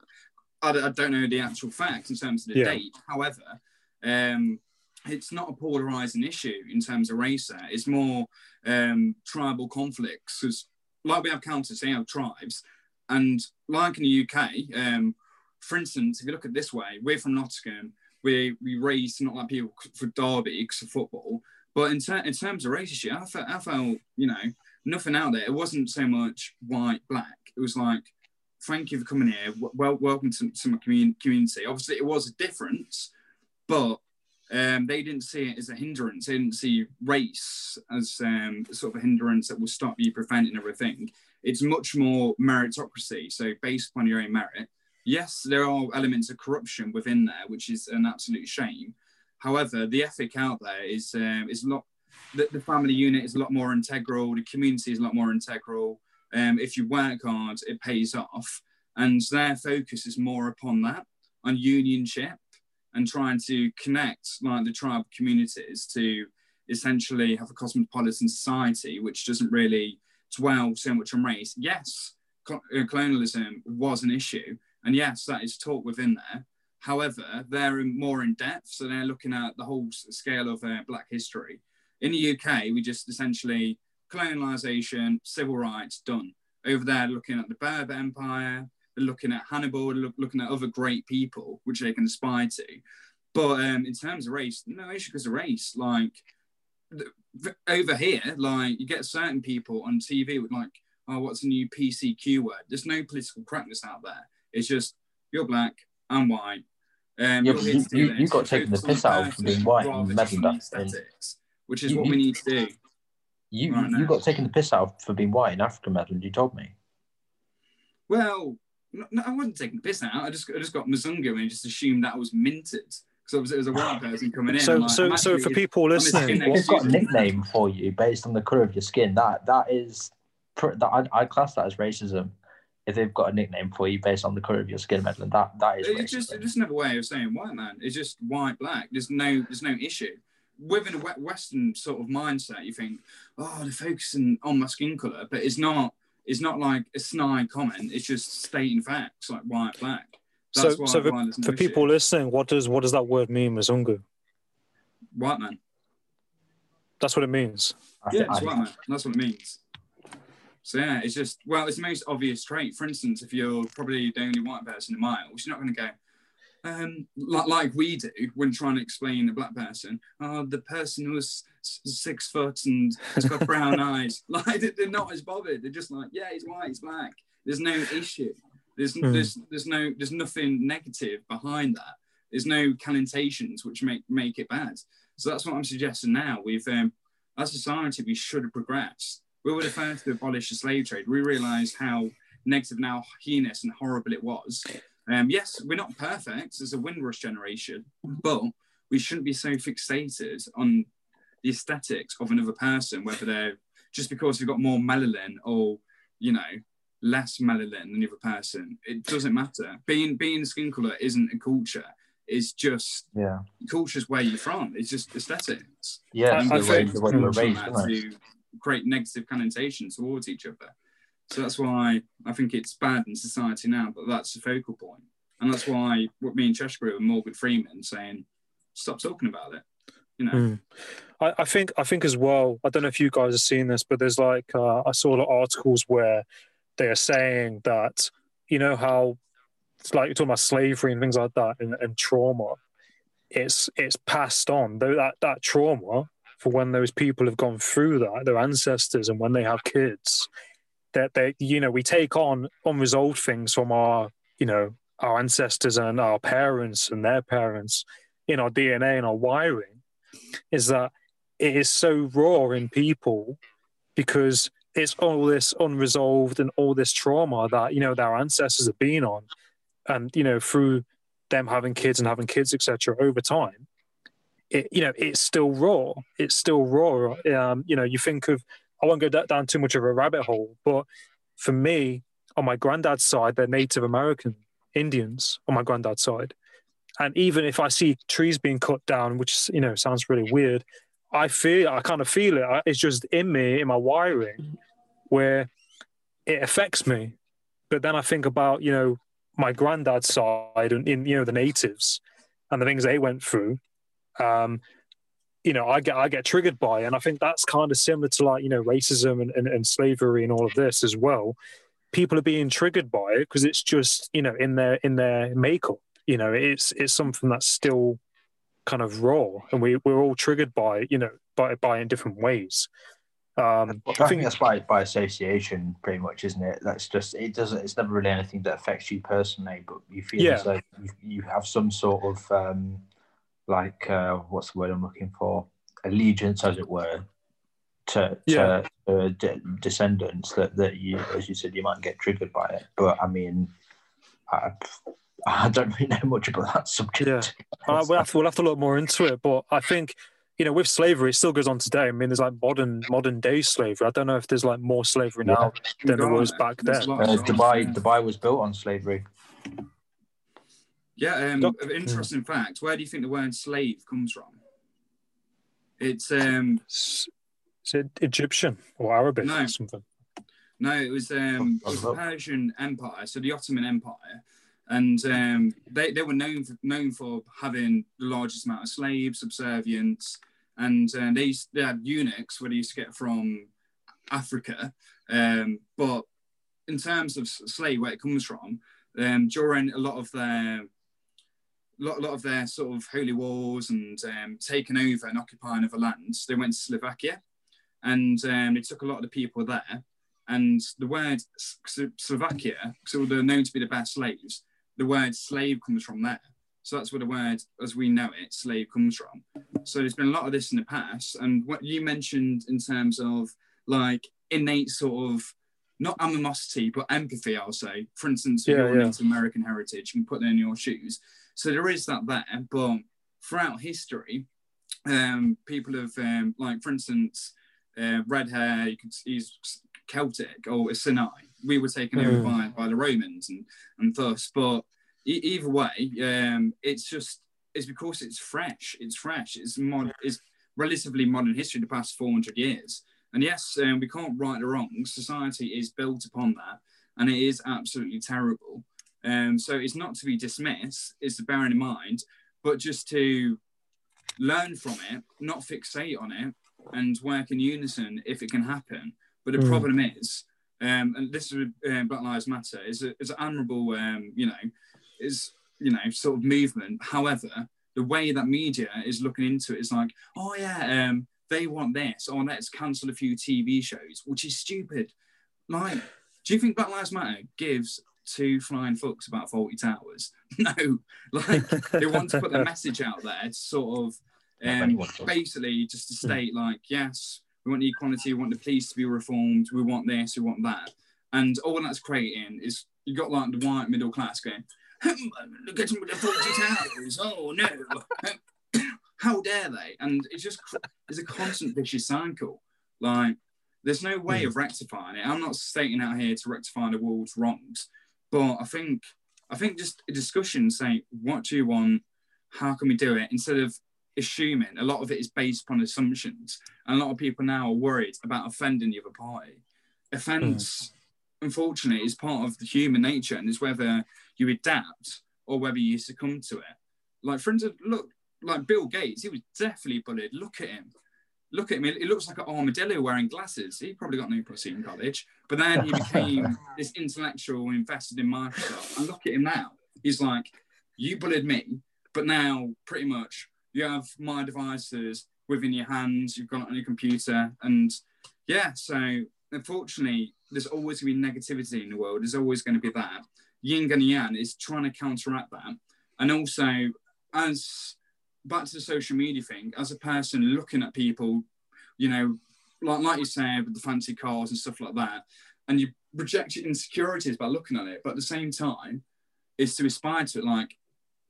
I, I don't know the actual facts in terms of the Yeah. date. However, um, it's not a polarizing issue in terms of race. There, it's more um, tribal conflicts because, like we have counties, they have tribes, and like in the UK, um, for instance, if you look at this way, we're from Nottingham. We we raised not like people for Derby because of football, but in, ter- in terms of race issue, I felt, I felt you know nothing out there. It wasn't so much white black. It was like thank you for coming here. Well, welcome to, to my commun- community. Obviously, it was a difference, but um, they didn't see it as a hindrance. They didn't see race as um, sort of a hindrance that will stop you preventing everything. It's much more meritocracy. So based upon your own merit. Yes, there are elements of corruption within there, which is an absolute shame. However, the ethic out there is um, is a lot. The, the family unit is a lot more integral. The community is a lot more integral. Um, if you work hard, it pays off. And their focus is more upon that, on unionship and trying to connect like the tribal communities to essentially have a cosmopolitan society, which doesn't really dwell so much on race. Yes, uh, colonialism was an issue, and yes, that is taught within there. However, they're more in depth, so they're looking at the whole scale of uh, Black history. In the UK, we just essentially colonialisation, civil rights, done. Over there, looking at the Berber Empire, looking at Hannibal, look, looking at other great people, which they can aspire to. But um, in terms of race, no issue because of race. Like th- over here, like you get certain people on TV with like, oh, what's a new PCQ word? There's no political correctness out there. It's just you're black, I'm white. Um, Yeah, you- you- you got taken the piss out of being white and rather meddled than up in- aesthetics, which is You- what you- we need to do. You Right you now. got taken the piss out for being white in Africa, Medland. You told me. Well, no, no, I wasn't taking the piss out. I just I just got Mzungu and just assumed that was minted because obviously it was a white person coming in. So, like, so, so for people I'm listening, skinhead. They've got a nickname for you based on the color of your skin. That that is that I I class that as racism. If they've got a nickname for you based on the color of your skin, Medland, that that is It's just it's just another way of saying white man. It's just white black. There's no there's no issue. Within a we- Western sort of mindset, you think, oh, they're focusing on my skin color, but it's not. It's not like a snide comment. It's just stating facts, like white black. so, That's why, so for, no for people listening, what does what does that word mean, Mzungu? white man. That's what it means. Yeah, it's white man. That's what it means. So yeah, it's just well, it's the most obvious trait. For instance, if you're probably the only white person in a mile, you're not going to go um, like, like we do when trying to explain a black person. Oh, the person was s- six foot and has got brown eyes. Like they- they're not as bothered. They're just like, yeah, he's white, he's black. There's no issue. There's Hmm. there's there's no there's nothing negative behind that. There's no connotations which make make it bad. So that's what I'm suggesting now. We've um, as a society we should have progressed. We were the first to abolish the slave trade. We realised how negative and how heinous and horrible it was. Um, yes, we're not perfect as a Windrush generation, but we shouldn't be so fixated on the aesthetics of another person, whether they're just because they've got more melanin or you know less melanin than the other person. It doesn't matter. Being being skin color isn't a culture. It's just yeah, culture's where you're from. It's just aesthetics. yeah. And I it's the way, think- the way you were focus on raised, that isn't it? to create negative connotation towards each other. So that's why I think it's bad in society now, but that's the focal point. And that's why what me and Cheshire and Morgan Freeman saying, stop talking about it. You know, Mm. I, I think I think as well. I don't know if you guys have seen this, but there's like uh, I saw the articles where they are saying that you know how it's like you're talking about slavery and things like that and, and trauma. It's it's passed on though that that trauma for when those people have gone through that, their ancestors, and when they have kids, that they you know we take on unresolved things from our you know our ancestors and our parents and their parents in our DNA and our wiring is that it is so raw in people because it's all this unresolved and all this trauma that you know their ancestors have been on. And you know through them having kids and having kids etc over time it you know it's still raw. It's still raw. Um, you know you think of i won't go down too much of a rabbit hole but for me on my granddad's side, they're Native American Indians on my granddad's side. And even if I see trees being cut down, which you know sounds really weird, I feel I kind of feel it. It's just in me, in my wiring, where it affects me. But then I think about you know my granddad's side and in you know the natives and the things they went through. Um, you know, I get I get triggered by, and I think that's kind of similar to like you know racism and, and, and slavery and all of this as well. People are being triggered by it because it's just you know in their in their makeup. You know, it's it's something that's still kind of raw, and we we're all triggered by you know by by in different ways. Um, I, think that's by by association, pretty much, isn't it? That's just it doesn't. It's never really anything that affects you personally, but you feel yeah. as though you, you have some sort of um, like uh, what's the word I'm looking for? Allegiance, as it were, to, yeah. to uh, de- descendants that, that you, as you said, you might get triggered by it. But I mean, I, I don't really know much about that subject. Yeah, uh, we'll, have to, we'll have to look more into it. But I think you know, with slavery, it still goes on today. I mean, there's like modern modern day slavery. I don't know if there's like more slavery now yeah. than there was back then. Uh, Dubai, Dubai was built on slavery. Yeah, um, Doc- interesting fact. Where do you think the word slave comes from? It's um, is it Egyptian or Arabic no, or something? No, it was um, it was the Persian Empire, so the Ottoman Empire, and um, they they were known for known for having the largest amount of slaves, subservience, and uh, they used, they had eunuchs where they used to get from Africa, um, but in terms of slave, where it comes from, um, during a lot of their lot, lot of their sort of holy wars and um, taking over and occupying other lands, they went to Slovakia and um, they took a lot of the people there. And the word Slovakia, so they're known to be the best slaves, the word slave comes from there. So that's where the word, as we know it, slave comes from. So there's been a lot of this in the past. And what you mentioned in terms of like innate sort of not animosity, but empathy, I'll say. For instance, yeah, you're yeah. into American heritage, you can put that in your shoes. So there is that there, but throughout history, um, people have um, like, for instance, uh, red hair. You can he's Celtic or Sinai. We were taken mm. over by, by the Romans and and thus. But e- either way, um, it's just it's because it's fresh. It's fresh. It's mod. It's relatively modern history. The past four hundred years. And yes, um, we can't right the wrong. Society is built upon that, and it is absolutely terrible. Um, so it's not to be dismissed, it's to bear in mind, but just to learn from it, not fixate on it, and work in unison if it can happen. But the mm. problem is, um, and this is uh, Black Lives Matter, is a, is an admirable, um, you know, is you know sort of movement. However, the way that media is looking into it is like, oh yeah, um, they want this, or let's cancel a few TV shows, which is stupid. Like, do you think Black Lives Matter gives two flying fucks about Fawlty Towers. No, like they want to put the message out there to sort of um, basically just to hmm. state like, yes, we want equality, we want the police to be reformed, we want this, we want that. And all that's creating is you got like the white middle class going, look at them with the Fawlty Towers, oh no. How dare they? And it's just it's a constant vicious cycle. Like there's no way of hmm. rectifying it. I'm not stating out here to rectify the world's wrongs, but I think I think just a discussion saying what do you want, how can we do it, instead of assuming a lot of it is based upon assumptions. And a lot of people now are worried about offending the other party. Offense, mm. unfortunately, is part of the human nature and is whether you adapt or whether you succumb to it. Like, for instance, look, like Bill Gates, he was definitely bullied. Look at him look at him, it looks like an armadillo wearing glasses. He probably got no pussy in college, but then he became this intellectual invested in Microsoft. And look at him now. He's like, you bullied me, but now pretty much you have my devices within your hands, you've got it on your computer. And yeah, so unfortunately, there's always going to be negativity in the world. There's always going to be that. Yin and Yang is trying to counteract that. And also, as back to the social media thing, as a person looking at people, you know, like like you said with the fancy cars and stuff like that, and you project your insecurities by looking at it, but at the same time, is to aspire to it. Like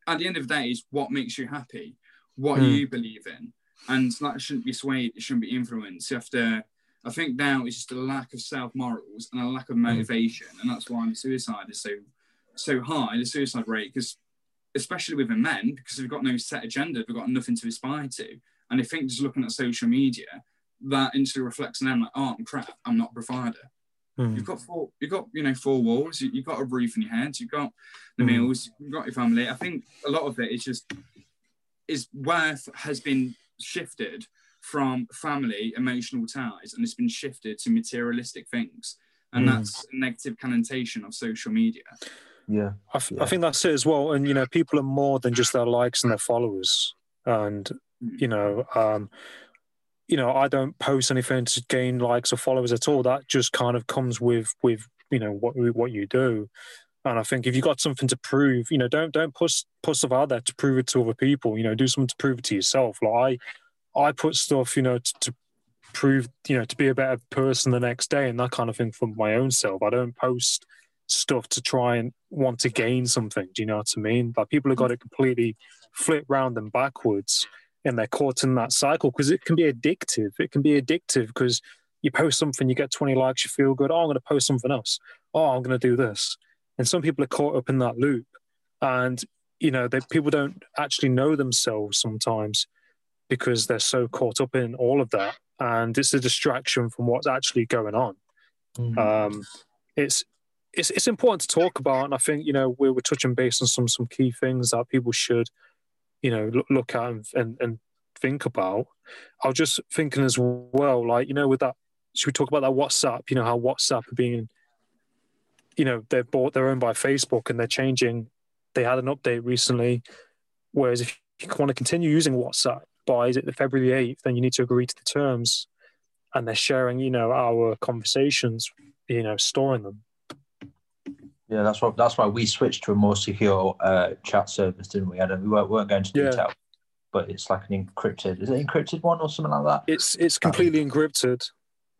at the end of the day, is what makes you happy, what mm. you believe in, and that shouldn't be swayed, it shouldn't be influenced. You have to I think now it's just a lack of self morals and a lack of motivation, and that's why the suicide is so so high, the suicide rate, because especially within men, because they've got no set agenda, they've got nothing to aspire to, and I think just looking at social media, that instantly reflects on them like, oh, I'm crap, I'm not a provider. Mm. You've got four, you've got you know four walls, you, have got a roof in your head, you've got the Mm. meals, you've got your family. I think a lot of it is just is worth has been shifted from family emotional ties and it's been shifted to materialistic things and Mm. that's a negative connotation of social media Yeah. I, f- Yeah. I think that's it as well. And you know, people are more than just their likes and their followers. And you know, um, you know, I don't post anything to gain likes or followers at all. That just kind of comes with with you know what what you do. And I think if you've got something to prove, you know, don't don't put put stuff out there to prove it to other people. You know, do something to prove it to yourself. Like I, I put stuff, you know, to, to prove, you know, to be a better person the next day and that kind of thing for my own self. I don't post stuff to try and want to gain something. Do you know what I mean? Like people have got it completely flipped round and backwards, and they're caught in that cycle because it can be addictive. It can be addictive because you post something, you get 20 likes, you feel good. Oh, I'm going to post something else. Oh, I'm going to do this. And some people are caught up in that loop, and you know, they, people don't actually know themselves sometimes because they're so caught up in all of that, and it's a distraction from what's actually going on um, it's it's it's important to talk about, and I think you know we were touching base on some some key things that people should you know look, look at and, and and think about. I was just thinking as well, like you know, with that, should we talk about that WhatsApp? You know how WhatsApp are being, you know, they're bought, they're owned by Facebook, and they're changing. They had an update recently, whereas if you want to continue using WhatsApp by is it the February eighth, then you need to agree to the terms, and they're sharing, you know, our conversations, you know, storing them. Yeah, that's what. That's why we switched to a more secure uh, chat service, didn't we? I don't. We weren't, weren't going to Yeah. detail, but it's like an encrypted. Is it encrypted one or something like that? It's it's completely encrypted.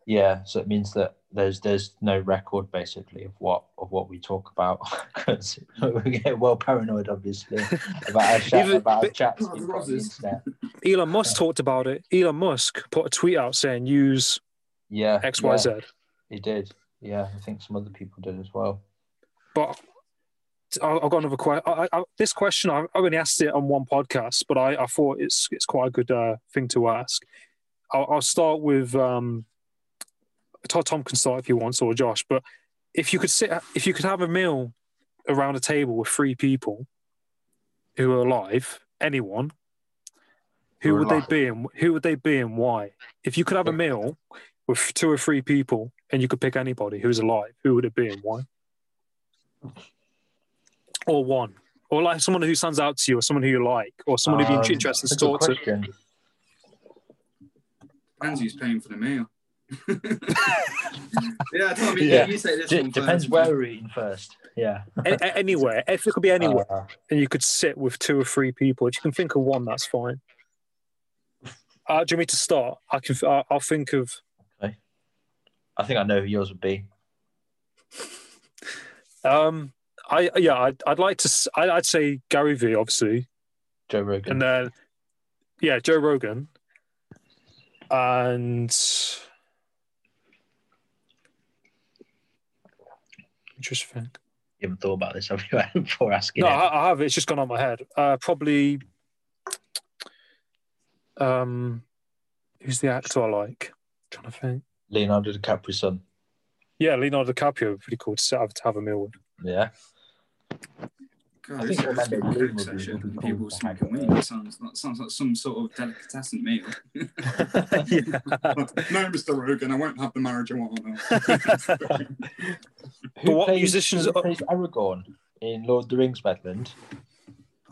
Yeah. So it means that there's there's no record basically of what of what we talk about because we get well paranoid, obviously, about our chat Even- about our chats being put on the Roses. internet. Elon Musk talked about it. Elon Musk put a tweet out saying use Yeah. X Y Z. He did. Yeah, I think some other people did as well. But I've got another question. This question I, I only asked it on one podcast, but I, I thought it's it's quite a good uh, thing to ask. I'll, I'll start with um, Todd. Tom can start if he wants, or Josh. But if you could sit, if you could have a meal around a table with three people who are alive, anyone, who would they be and who would they be and why? If you could have a meal with two or three people and you could pick anybody who's alive, who would it be and why? Or one, or like someone who stands out to you, or someone who you like, or someone who'd Um, be interested to that's talk to. question. depends who's paying for the meal yeah Tom, you, Yeah. you say this D- depends first. where we're eating first. Yeah. A- a- anywhere, if it could be anywhere, Uh, and you could sit with two or three people. If you can think of one, that's fine. Uh, do you want me to start? I can. I'll I'll think of. Okay. I think I know who yours would be. Um, I yeah, I'd, I'd like to. I'd, say Gary Vee, obviously, Joe Rogan. and then yeah, Joe Rogan, and interesting. you haven't thought about this, have you, before asking No, it? I, I have. It's just gone on my head. Uh, probably. Um, who's the actor I like? trying to think. Leonardo DiCaprio's son. Yeah, Leonardo DiCaprio. would be Pretty cool to have to have a meal with. Yeah. God, I this think is Orlando a Bloom cook session would be and cool people to smoking have. weed. Sounds, that sounds like some sort of delicatessen meal. yeah. no, Mr. Rogan, I won't have the marijuana. Who what plays, musicians Who are- plays Aragorn in Lord of the Rings, Medland?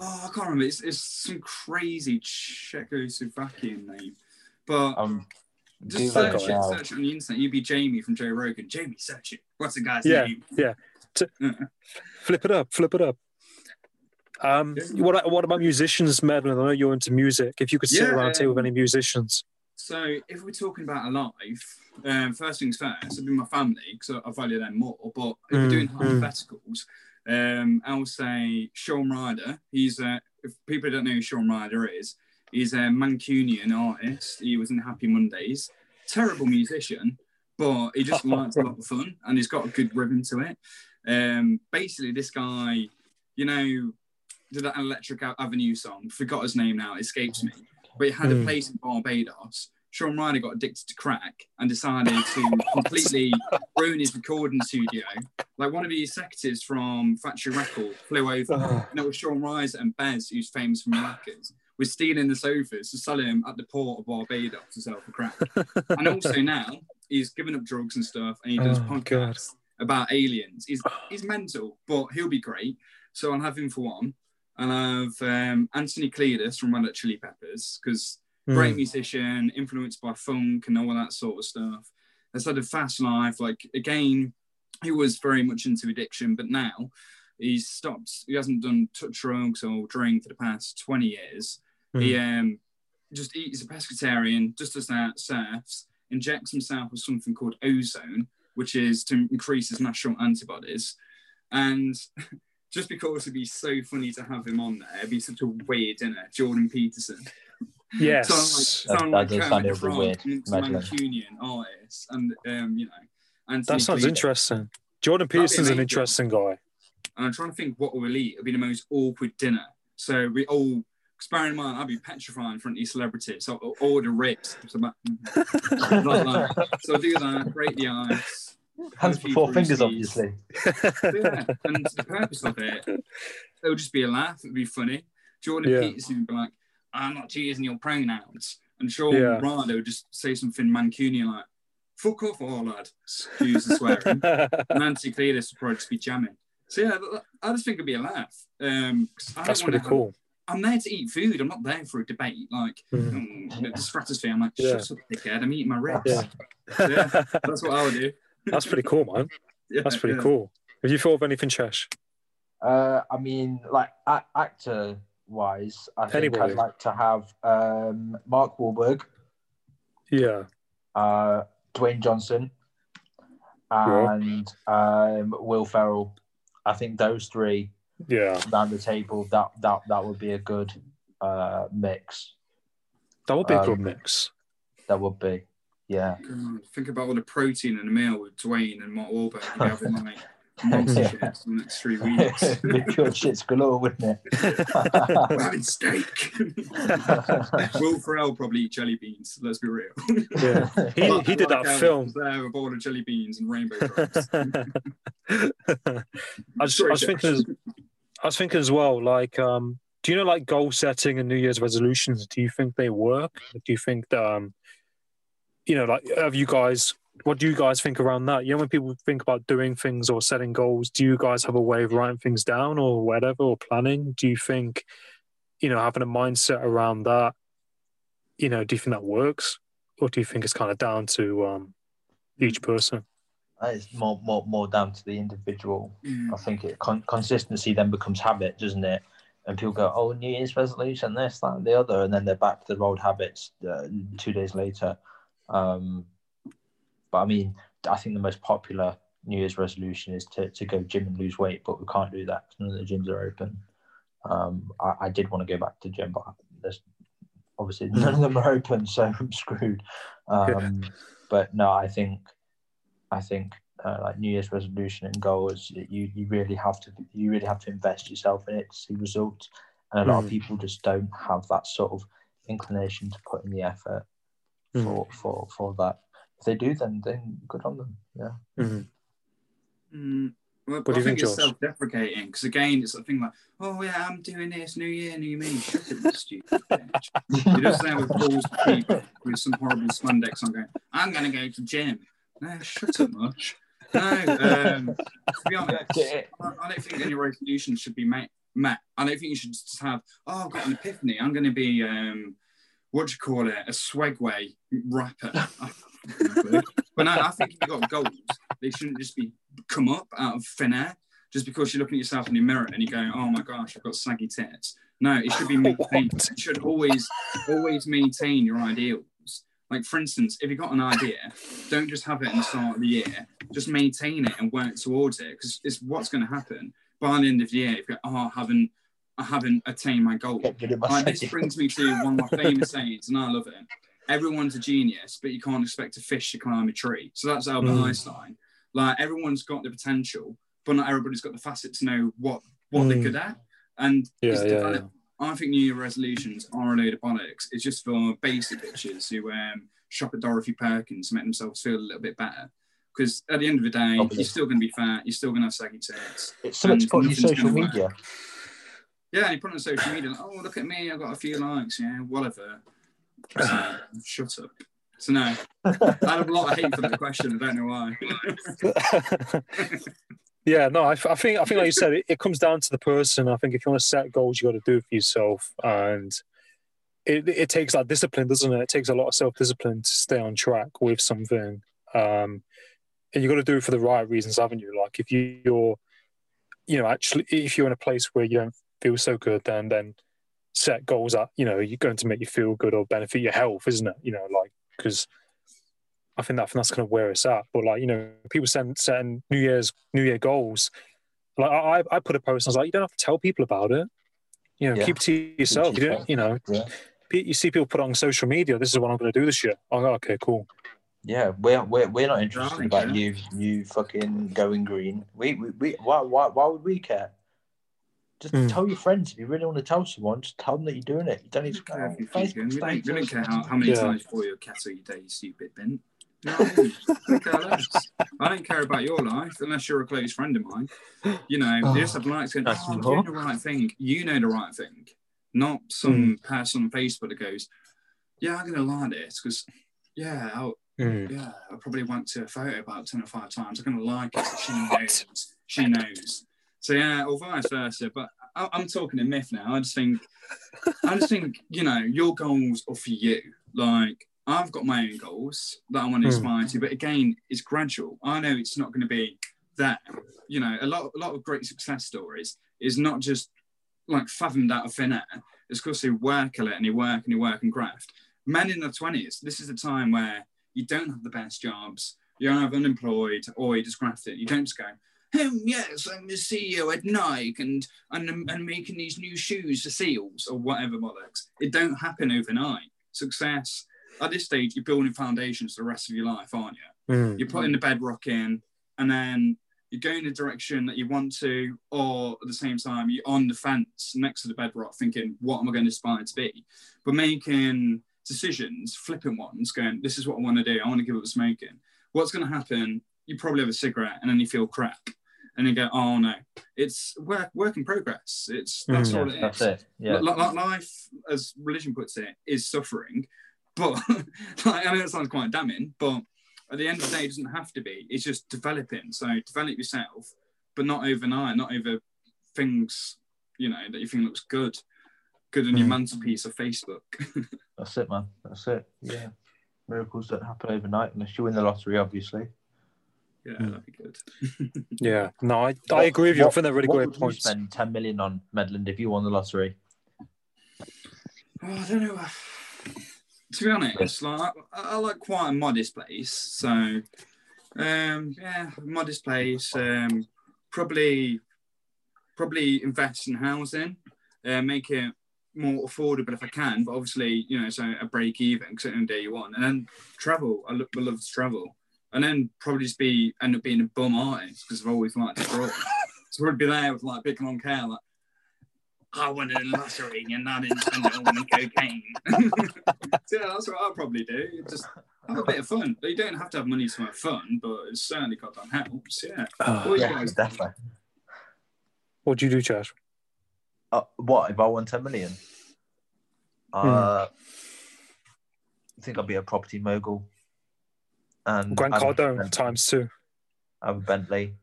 Oh, I can't remember. It's, it's some crazy Czechoslovakian name. But Um, just search it search it on the internet. You'd be Jamie from Joe Rogan. Jamie, search it. What's the guy's Yeah, name? yeah. flip it up, flip it up. Um, what what about musicians, Medland? I know you're into music. If you could sit Yeah, around a table with um, any musicians, So if we're talking about alive, um, first things first, it'd be my family because I, I value them more. But if we're Mm, doing mm. hypotheticals, um, I'll say Shaun Ryder. He's uh, if people don't know who Shaun Ryder is, he's a Mancunian artist. He was in Happy Mondays. terrible musician, but he just likes a lot of fun and he's got a good rhythm to it. Um, basically, this guy, you know, did that Electric Avenue song. Forgot his name now, it escapes me. But he had a Mm. place in Barbados. Shaun Ryder got addicted to crack and decided to completely ruin his recording studio. Like one of the executives from Factory Records flew over, and it was Shaun Ryder and Bez, who's famous for maracas, was stealing the sofas to sell them at the port of Barbados to sell for crack. and also now he's given up drugs and stuff, and he does Oh, podcasts about aliens. He's he's mental, but he'll be great. So I'll have him for one. And I'll have um, Anthony Kiedis from Red Hot Chili Peppers because great Mm. musician, influenced by funk and all that sort of stuff. Has had a fast life. Like again, he was very much into addiction, but now he's stopped. He hasn't done touch drugs or drink for the past twenty years. He um just eats a pescatarian, just as that, surfs, injects himself with something called ozone, which is to increase his natural antibodies. And just because it'd be so funny to have him on there, it'd be such a weird dinner. Jordan Peterson. Yes. Sound That- like, that sound does like sound a Kermit bit the weird, Frog amongst imagining. Mancunian artists, and um, you know, Anthony That sounds Cleaver. interesting. Jordan Peterson's an interesting guy. And I'm trying to think what we'll eat. It'll be the most awkward dinner. So we all, because bear in mind, I'll be petrified in front of these celebrities. So I'll order ribs. So, about, like that. so I'll do that, break the ice. Hands before fingers, bruises. obviously. Yeah. And the purpose of it, it'll just be a laugh. It'd be funny. Jordan Yeah. Peterson would be like, I'm not using your pronouns. And Shaun Yeah. Ryder would just say something Mancunian like, fuck off, all lad. Excuse the swearing. and Nancy Kiedis would probably just be jamming. So yeah, I just think it'd be a laugh. Um, 'cause I That's wanna pretty have- cool. I'm there to eat food. I'm not there for a debate. Like mm, the stratosphere. I'm like, Yeah. shut up, dickhead. I'm eating my ribs. Yeah. Yeah. That's what I would do. That's pretty cool, man. Yeah, That's pretty yeah. cool. Have you thought of anything, Chesh? Uh, I mean, like a- actor wise, I think Anybody. I'd like to have um, Mark Wahlberg, Yeah. uh, Dwayne Johnson, Yeah. and um, Will Ferrell. I think those three Yeah. down the table that that that would be a good uh, mix. That would be a good Um, mix. That would be, yeah. God, think about all the protein in a meal with Dwayne and Mark Wahlberg. Having like monster Yeah. shit for the next three weeks. It'd shits galore, wouldn't We're it? having steak. Will Ferrell probably eat jelly beans. Let's be real. Yeah. He, But he did like that how film. There, a bowl of jelly beans and rainbow. I was, I Sorry, was thinking, as, I was thinking as well. Like, um, do you know like goal setting and New Year's resolutions? Do you think they work? Do you think that, um, you know, like, have you guys? What do you guys think around that? You know, when people think about doing things or setting goals, do you guys have a way of writing things down or whatever or planning? Do you think, you know, having a mindset around that, you know, do you think that works, or do you think it's kind of down to um, each person? It's more, more, more down to the individual. Yeah. I think it con- consistency then becomes habit, doesn't it? And people go, "Oh, New Year's resolution, this, that, and the other," and then they're back to their old habits uh, two days later. Um, but I mean, I think the most popular New Year's resolution is to, to go gym and lose weight, but we can't do that because none of the gyms are open. Um, I, I did want to go back to gym, but there's obviously none of them are open, so I'm screwed. Um, But no, I think I think uh, like New Year's resolution and goals, you you really have to you really have to invest yourself in it to see results, and a lot Mm. of people just don't have that sort of inclination to put in the effort Mm. for for for that. If they do, then then good on them. Yeah. Mhm. Mm, well, What do I you think think, it's Josh? self-deprecating because again, it's a thing like, oh yeah, I'm doing this, New Year, New Me. Shut it, you stupid bitch. You're just there with balls of people with some horrible spandex on, going, I'm gonna go to gym. No, shut up, much. No, um, to be honest, I I don't think any resolution should be met. I don't think you should just have, oh, I've got an epiphany. I'm going to be, um, what do you call it, a swagway rapper. but no, I think if you've got goals, they shouldn't just be come up out of thin air just because you're looking at yourself in the mirror and you're going, oh my gosh, I've got saggy tits. No, it should be maintained. it should always, always maintain your ideals. Like, for instance, if you've got an idea, don't just have it in the start of the year. Just maintain it and work towards it because it's what's going to happen by the end of the year. If you go, oh, I haven't, I haven't attained my goal. Get rid of my Like, this brings me to one of my famous sayings, and I love it. everyone's a genius, but you can't expect a fish to climb a tree. So that's Albert Mm. Einstein. Like everyone's got the potential, but not everybody's got the facet to know what what they're Mm. good at. And Yeah, it's yeah, develop- I think New Year resolutions are a load of bollocks. It's just for basic bitches who um, shop at Dorothy Perkins to make themselves feel a little bit better. Because at the end of the day, Obviously. you're still going to be fat. You're still going to have saggy tits. It's to And put on your social gonna work. media. Yeah, and you put it on social media, like, oh, look at me, I've got a few likes, yeah, whatever. So, shut up. So, no, I have a lot of hate for that question. I don't know why. yeah, no, I, I think I think like you said, it, it comes down to the person. I think if you want to set goals, you got to do it for yourself, and it it takes that discipline, doesn't it? It takes a lot of self discipline to stay on track with something, um, and you got to do it for the right reasons, haven't you? Like if you, you're, you know, actually, if you're in a place where you don't feel so good, then then set goals that you know you're going to make you feel good or benefit your health, isn't it? You know, like because I think that I think that's kind of where it's at. But like you know, people send setting New Year's New Year goals. Like I, I put a post, and I was like, you don't have to tell people about it. You know, Yeah. keep it to yourself. You don't, you know, Yeah. you see people put on social media. This is what I'm going to do this year. I go, okay, cool. Yeah, we're we're, we're not interested about you you fucking going green. We we, we why, why why would we care? Just Mm. tell your friends if you really want to tell someone. Just tell them that you're doing it. You don't need to go Yeah, on if you're Facebook thinking, we, don't, we don't care how, how many Yeah. times you boil your kettle you day, you stupid bin. You know I mean? I don't care. I don't care about your life unless you're a close friend of mine. You know, you just have likes going, oh, I'm doing the right thing. You know the right thing, not some person on Facebook that goes, yeah, I'm going to like this because, yeah, I'll, Mm. yeah, I probably went to a photo about 10 or 5 times. I'm going to like it. So she knows. She knows. So, yeah, or vice versa. But I, I'm talking a myth now. I just think, I just think, you know, your goals are for you. Like, I've got my own goals that I want to Hmm. aspire to. But again, it's gradual. I know it's not going to be that. You know, a lot, a lot of great success stories is not just like fathomed out of thin air. It's because they work a lot and you work and you work and graft. Men in their 20s, this is the time where you don't have the best jobs. You're either unemployed or you just graft it. You don't just go, oh, yes, I'm the CEO at Nike and, and I'm making these new shoes for seals or whatever bollocks. It don't happen overnight. Success, at this stage, you're building foundations for the rest of your life, aren't you? Mm. You're putting the bedrock in and then you're going the direction that you want to, or at the same time, you're on the fence next to the bedrock thinking, what am I going to aspire to be? But making decisions, flipping ones, going, this is what I want to do. I want to give up smoking. What's going to happen? You probably have a cigarette and then you feel crap. And you go, oh no, it's work, work in progress. It's that's Mm. all Yeah, it that's it. Yeah. Li- li- life, as religion puts it, is suffering. But like, I know it sounds quite damning, but at the end of the day, it doesn't have to be. It's just developing. So develop yourself, but not overnight, not over things, you know, that you think looks good, good on your Mm. mantelpiece of Facebook. That's it, man. That's it. Yeah. Miracles don't happen overnight unless you win the lottery, obviously. yeah, Mm. that'd be good. Yeah, no, I, I agree with you. I think they're really what great would you points. spend 10 million on Medland if you won the lottery? Oh, I don't know. To be honest, like I, I like quite a modest place. So, um, yeah, modest place. Um, probably, probably invest in housing, uh, make it more affordable if I can. But obviously, you know, so a break even because on day one, and then travel. I look, I love to travel, and then probably just be end up being a bum artist because I've always liked to draw. so I'd be there with like big long hair, like. I won a lottery and I didn't spend it all on cocaine. so yeah, that's what I'll probably do. Just have a bit of fun. You don't have to have money to have fun, but it certainly goddamn helps. Yeah. Always Yeah, guys. definitely. what do you do, Chad? Uh, what if I won 10 million? Uh, I think I'd be a property mogul. And Grant have Cardone times two. have a Bentley,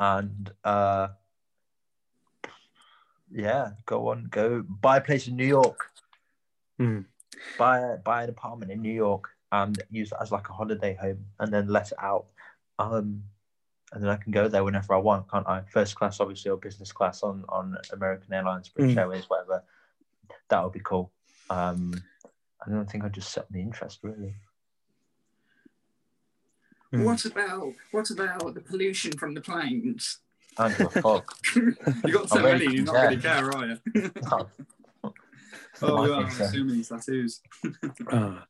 and uh, yeah, go on, go buy a place in New York. Hmm. Buy buy an apartment in New York and use it as like a holiday home, and then let it out. Um, and then I can go there whenever I want, can't I? First class, obviously, or business class on on American Airlines, British Hmm. Airways, whatever. That would be cool. Um, I don't think I'd just set the interest really. Mm. What about what about the pollution from the planes? I don't give a fuck. you got so I many, really you're not care. going to care, are you? No. oh, I yeah, think so. so many tattoos. Uh,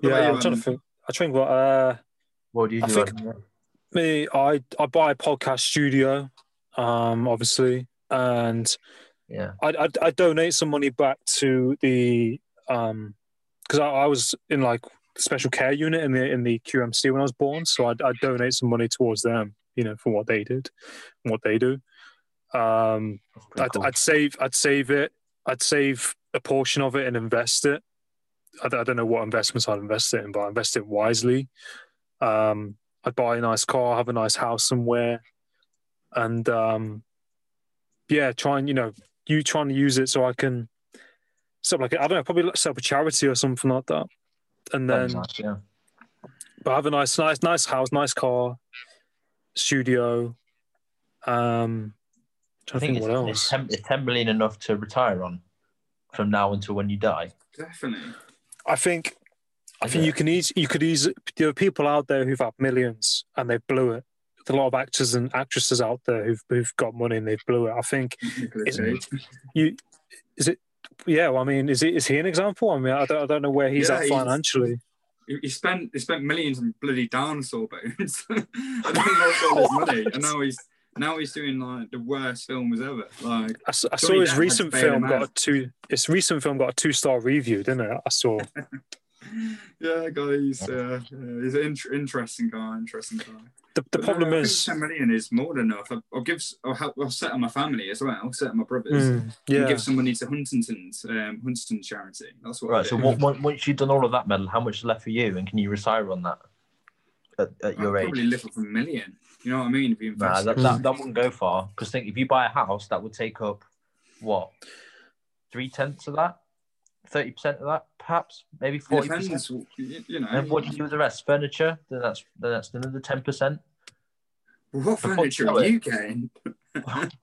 yeah, you, I'm trying to think. I think what uh, What do you I do? think- me, I I buy a podcast studio, um, obviously, and Yeah. I, I I donate some money back to the um because I, I was in like special care unit in the in the QMC when I was born, so I'd, I'd donate some money towards them, you know, for what they did, what they do. Um, I'd, cool. I'd save I'd save it. I'd save a portion of it and invest it. I, don't- I don't know what investments I'd invest it in, but I invest it wisely. Um, I'd buy a nice car, have a nice house somewhere, and um, yeah, try and you know you trying to use it so I can something like I don't know, probably set up a charity or something like that, and then nice, yeah. but have a nice, nice, nice house, nice car, studio. Um, I think think it's, what it's, else. 10, it's 10 million enough to retire on from now until when you die. Definitely. I think I Is think it? you can ease you could ease there are people out there who've had millions and they blew it. There's a lot of actors and actresses out there who've who've got money and they've blew it. I think Nicolas It's- Cage. you is it yeah, well, I mean, is he is he an example? I mean, I don't, I don't know where he's Yeah, at financially. He, he spent he spent millions on bloody dinosaur bones. and then lost all his money, and now he's now he's doing like the worst films ever. Like I, saw Johnny his recent film got a two. His recent film got a two star review, didn't it? I saw. yeah, guys, uh, uh, he's an int- interesting guy. Interesting guy. The, the But, problem I think is, ten million is more than enough. I'll, I'll give I'll, help, I'll set on my family as well. I'll set on my brothers. Mm, And yeah, give some money to Huntington's um, Huntington charity. That's what. I Right. So what, what, once you've done all of that, Medland, how much is left for you, and can you retire on that at, at I'll your age? probably live off a million. You know what I mean? If you Nah, that, it. that, that wouldn't go far. Because think if you buy a house, that would take up what three tenths of that, thirty percent of that, perhaps, maybe forty percent. You you know. And what do you do with the rest? Furniture? Then that's then that's another ten percent. What furniture are you getting?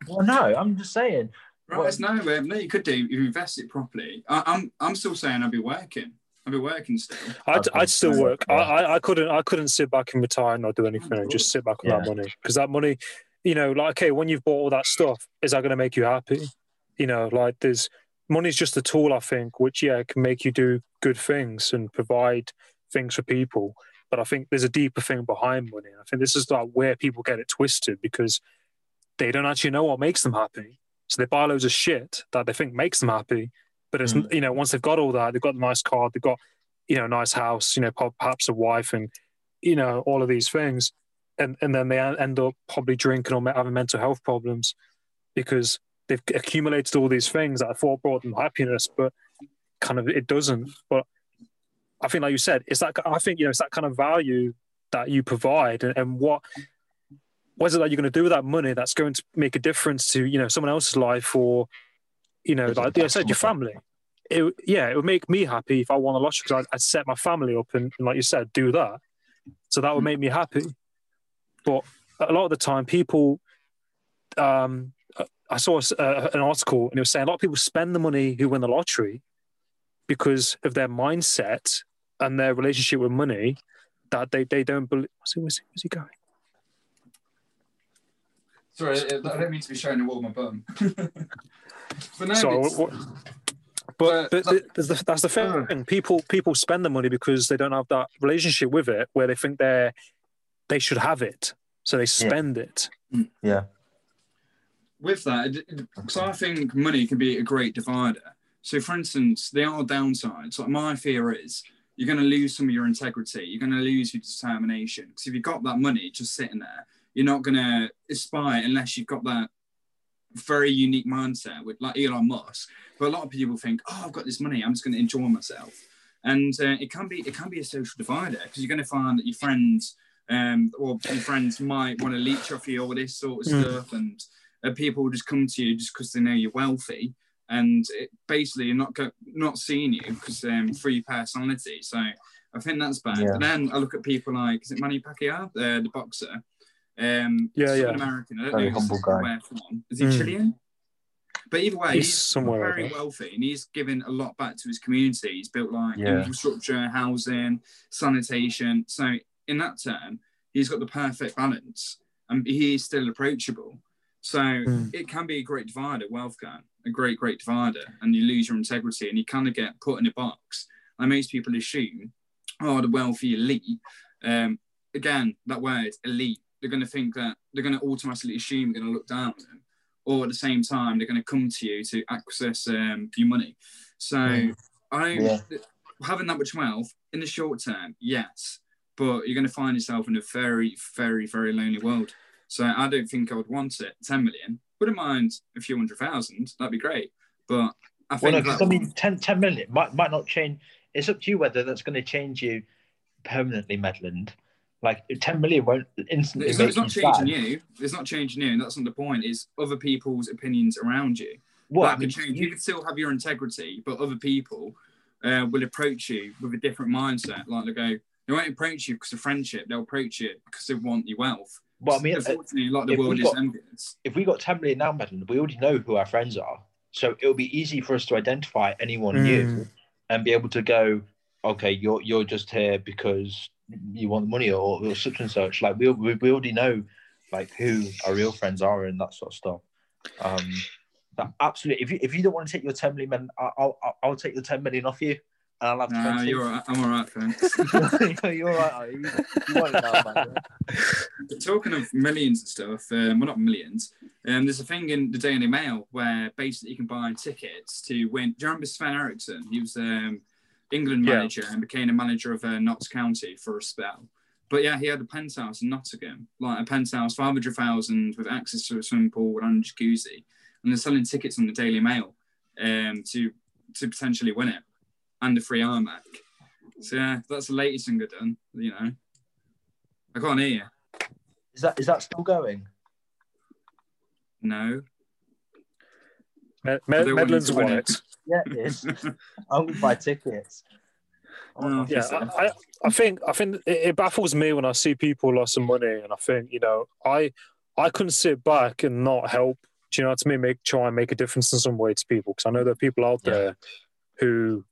Well, no, I'm just saying. Right, Well- it's no, um, no, you could do. You invest it properly. I, I'm, I'm still saying I'll be working. I'll be working still. I'd, I'd still work. I, I, I couldn't I couldn't sit back and retire and not do anything and just sit back with that money because that money, you know, like okay, when you've bought all that stuff, is that going to make you happy? You know, like there's money's just a tool, I think, which yeah can make you do good things and provide things for people. But I think there's a deeper thing behind money. I think this is like where people get it twisted because they don't actually know what makes them happy. So they buy loads of shit that they think makes them happy. But it's Mm. you know once they've got all that, they've got a nice car, they've got you know a nice house, you know perhaps a wife, and you know all of these things, and and then they end up probably drinking or having mental health problems because they've accumulated all these things that I thought brought them happiness, but kind of it doesn't. But I think, like you said, it's that I think you know it's that kind of value that you provide, and, and what what is it that you're going to do with that money that's going to make a difference to you know someone else's life or you know like I said your family. It, yeah, it would make me happy if I won a lottery because I'd, I'd set my family up and, and, like you said, do that. So that would make me happy. But a lot of the time, people, um, I saw uh, an article and it was saying a lot of people spend the money who win the lottery because of their mindset and their relationship with money that they, they don't believe. Where's he, where's he, where's he going? Sorry, I don't mean to be showing the wall my bum. but no, So, it's- what, but, but but- th- there's the, that's the thing. People people spend the money because they don't have that relationship with it, where they think they're they should have it, so they spend it. Yeah. With that, because I think money can be a great divider. So, for instance, there are downsides. Like my fear is you're going to lose some of your integrity. You're going to lose your determination. Because if you've got that money just sitting there, you're not going to aspire unless you've got that very unique mindset with like Elon Musk. But a lot of people think, oh, I've got this money. I'm just going to enjoy myself. And uh, it can be it can be a social divider because you're going to find that your friends um, or your friends might want to leech off you all this sort of Mm. stuff, and uh, people will just come to you just because they know you're wealthy, and it, basically you're not go- not seeing you because um, for your personality. So I think that's bad. Yeah. But then I look at people like is it Manny Pacquiao, uh, the boxer? Um, Yeah, Southern yeah. American. I don't Very know humble guy. where from. Is he Mm. Chilean? But either way, He's he's, somewhere very over wealthy and he's given a lot back to his community. He's built like Yeah. infrastructure, housing, sanitation. So in that term, he's got the perfect balance and he's still approachable. So Mm. it can be a great divider, wealth can, a great, great divider, and you lose your integrity and you kind of get put in a box. And most people assume, oh, the wealthy elite. Um, again, that word elite, they're going to think that they're going to automatically assume you're going to look down on them, or at the same time, they're going to come to you to access um, your money. So, Mm. I Yeah. having that much wealth in the short term, yes, but you're going to find yourself in a very, very, very lonely world. So, I don't think I would want it. 10 million, wouldn't mind a few hundred thousand, that'd be great. But I Well, think no, 'cause, that I mean, 10, 10 million might, might not change. It's up to you whether that's going to change you permanently, Medland. Like 10 million won't instantly It's it's not you changing you. It's not changing you, and that's not the point. It's other people's opinions around you. Well, that I mean, could change. You, you- could still have your integrity, but other people uh, will approach you with a different mindset. Like they go, they won't approach you because of friendship. They'll approach you because they want your wealth. Well, I mean, uh, unfortunately, a lot of the if we world is got- envious. if we got 10 million now, Medland, we already know who our friends are. So it'll be easy for us to identify anyone Mm. new and be able to go, okay, you're you're just here because you want the money or, or such and such. Like we, we we already know like who our real friends are and that sort of stuff. Um, that absolutely. If you if you don't want to take your 10 million, man, I- I'll I'll, I'll take the 10 million off you, and I'll have Nah, 20. you're all right. I'm all right, thanks. you're all right. are you? You want it now, man. Talking of millions and stuff, um, well, not millions. Um, there's a thing in the Daily Mail where basically you can buy tickets to win. Do you remember Sven Eriksson? He was um, England Yeah. manager and became a manager of uh, Notts County for a spell. But yeah, he had a penthouse in Nottingham, like a penthouse, 500,000 with access to a swimming pool and a jacuzzi. And they're selling tickets on the Daily Mail um, to to potentially win it and a free iMac. So yeah, that's the latest thing they've done, you know. I can't hear you. Is that is that still going? No. Me- I Me- don't want you Medland's won it. it. Yeah, it is. I'm gonna buy tickets. Oh, Yeah, I, I, I think I think it, it baffles me when I see people lost some money, and I think you know I I couldn't sit back and not help. Do you know what I mean? Make try and make a difference in some way to people because I know there are people out Yeah. there who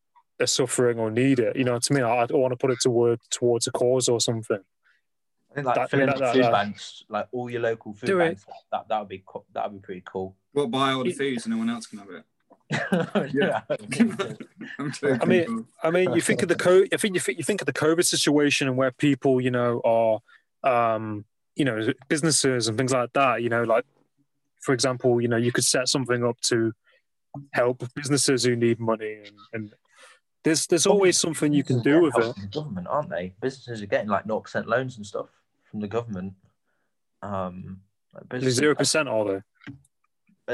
are suffering or need it. You know what I mean? I, I don't want to put it to work towards a cause or something. I think like That- filling that- up that- food that- banks, like all your local food Do it. banks, that that would be co- that would be pretty cool. What buy all the food so no one else can have it? yeah. I'm. I mean- I mean, you think of the co- I think you think you think of the COVID situation and where people, you know, are, um, you know, businesses and things like that. You know, like for example, you know, you could set something up to help businesses who need money, and, and there's there's always something you can do with it. the government, aren't they? Businesses are getting like 0% loans and stuff from the government. Um, like Zero percent, are they?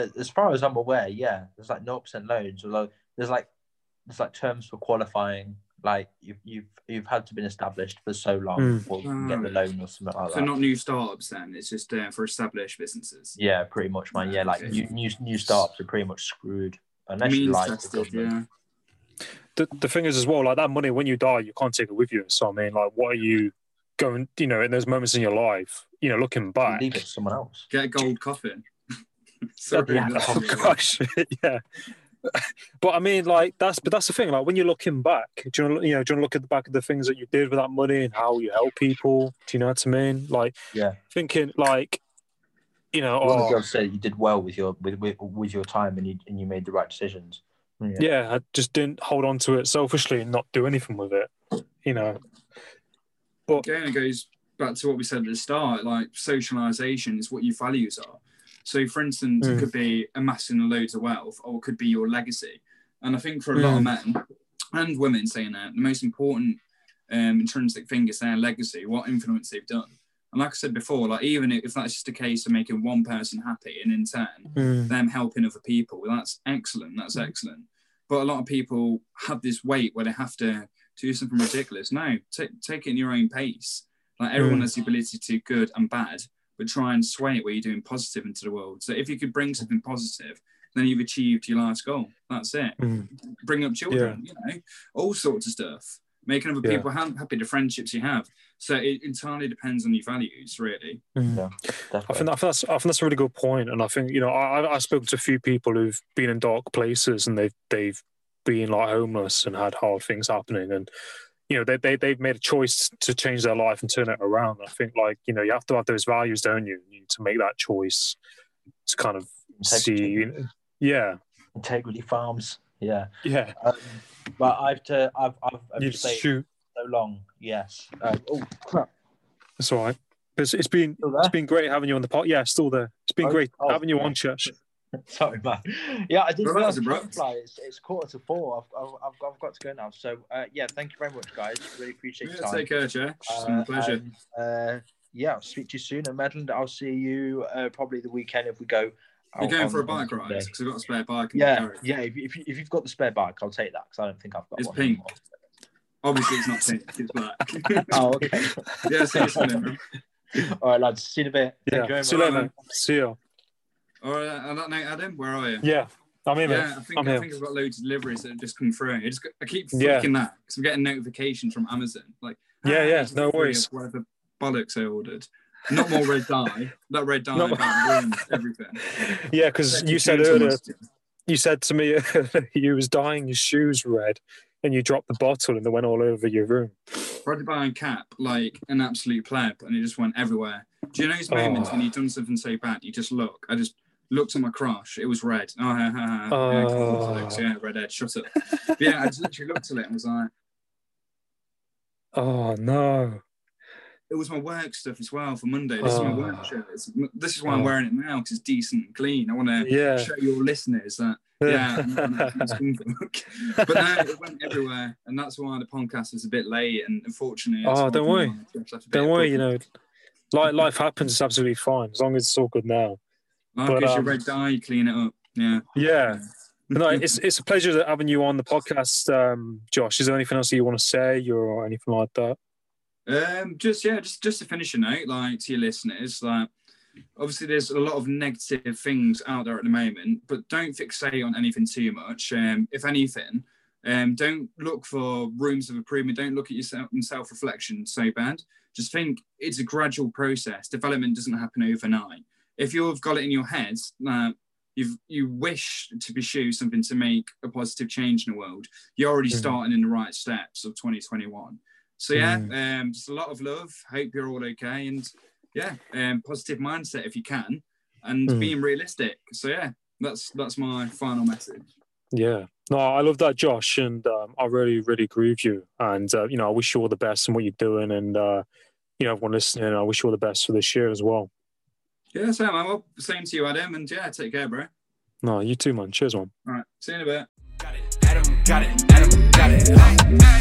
Uh, as far as I'm aware, yeah, there's like 0% loans. Although there's like there's like terms for qualifying. Like you've you've you've had to been established for so long Mm. before you can get the loan or something like so that. So not new startups then. It's just uh, for established businesses. Yeah, pretty much, man. Yeah, like Okay. new new, new startups are pretty much screwed unless you Means like the government. yeah. The, the thing is as well, like that money when you die, you can't take it with you. So I mean, like, what are you going? You know, in those moments in your life, you know, looking back. Leave it to someone else. Get a gold coffin. Sorry, Yeah. Oh gosh, yeah. But I mean, like that's but that's the thing. Like when you're looking back, do you know, you know, do you want to look at the back of the things that you did with that money and how you help people? Do you know what I mean? Like, Yeah. thinking like, you know, One of the oh, girls said you did well with your with, with, with your time and you and you made the right decisions. Yeah. yeah, I just didn't hold on to it selfishly and not do anything with it. You know, But Again, it goes back to what we said at the start. Like socialization is what your values are. So, for instance, it Mm. could be amassing loads of wealth, or it could be your legacy. And I think for a lot of men and women saying that, the most important um, intrinsic thing is their legacy, what influence they've done. And like I said before, like even if that's just a case of making one person happy, and in turn Mm. them helping other people. Well, that's excellent. That's excellent. But a lot of people have this weight where they have to do something ridiculous. No, take take it in your own pace. Like everyone Mm. has the ability to do good and bad, but try and sway it where you're doing positive into the world. So if you could bring something positive, then you've achieved your life's goal. That's it. Mm. Bring up children, you know, all sorts of stuff. Making other Yeah. people ha- happy, the friendships you have. So it entirely depends on your values, really. Mm. Yeah, I think, definitely. I think that's I think that's a really good point, and I think you know I I've spoken to a few people who've been in dark places and they've they've been like homeless and had hard things happening, and you know they they they've made a choice to change their life and turn it around. I think like you know you have to have those values, don't you? You need to make that choice to kind of Integrity. see, yeah, Integrity Farms. Yeah. yeah. Um, but I've to I've I've, I've You just shoot, so long. Yes. Um, oh crap! That's all right. It's, it's been it's been great having you on the pod. Yeah, still there. It's been Oh, great oh, having you yeah. on, Chesh. Sorry, man. Yeah, I didn't realize that was the abrupt. fly. It's, it's quarter to four. I've, I've, I've, got, I've got to go now. So, uh, yeah, thank you very much, guys. Really appreciate your time. take care, Josh. It's Uh, a pleasure. and, uh, yeah, I'll speak to you soon. And Medland, I'll see you uh, probably the weekend if we go. You're out going on- for a bike Sunday. ride because I've got a spare bike. in Yeah, garage. yeah. If, if, you- if you've got the spare bike, I'll take that because I don't think I've got It's one. pink. anymore. Obviously, it's not pink. It's black. Oh, okay. yeah, see you soon. All right, lads. See you in a bit. Yeah. very See you later. mate. See you. All right, on that note, Adam, where are you? Yeah. I'm here. Yeah, I think I'm I here. think I've got loads of deliveries that have just come through. I just I keep Yeah. that because I'm getting notifications from Amazon. Like, Yeah, "Ah, yeah, it's no worries. of Whatever bollocks I ordered. Not more red dye. That red dye ruined everything. Yeah, because you said earlier, you said to me you was dyeing your shoes red, and you dropped the bottle, and they went all over your room. Red buy cap like an absolute pleb, and it just went everywhere. Do you know those moments Oh. when you've done something so bad, you just look? I just looked at my crush. It was red. Oh, ha, ha, ha. Yeah, Oh. cornflakes. yeah, redhead. Shut up. Yeah, I just literally looked at it and was like, Oh no! It was my work stuff as well for Monday. This is my work shirt. It's, this is why I'm Oh. wearing it now because it's decent and clean. I want to Yeah. show your listeners that yeah, I'm not an actual scumfuck. but now it went everywhere, and that's why the podcast was a bit late. And unfortunately, Oh, don't worry. think I left a bit Don't worry, you know, life, life happens. It's absolutely fine as long as it's all good now. Like, but, um, red dye, you clean it up. Yeah. Yeah. No, it's it's a pleasure having you on the podcast, um, Josh. Is there anything else that you want to say or anything like that? Um, just yeah, just just to finish a note, like to your listeners, like obviously there's a lot of negative things out there at the moment, but don't fixate on anything too much. Um, if anything, um, don't look for rooms of improvement. Don't look at yourself in self-reflection so bad. Just think it's a gradual process. Development doesn't happen overnight. If you've got it in your head that you you wish to pursue something to make a positive change in the world, you're already Mhm. starting in the right steps of 2021. So yeah, um, just a lot of love. Hope you're all okay, and yeah, um, positive mindset if you can, and Mm. being realistic. So yeah, that's that's my final message. Yeah. No, I love that, Josh, and um, I really, really agree with you. And uh, you know, I wish you all the best in what you're doing, and uh, you know, everyone listening, I wish you all the best for this year as well. Yeah, so man, well, same to you, Adam, and yeah, take care, bro. No, you too, man. Cheers, man. All right, see you in a bit. Got it, Adam got it, Adam got it.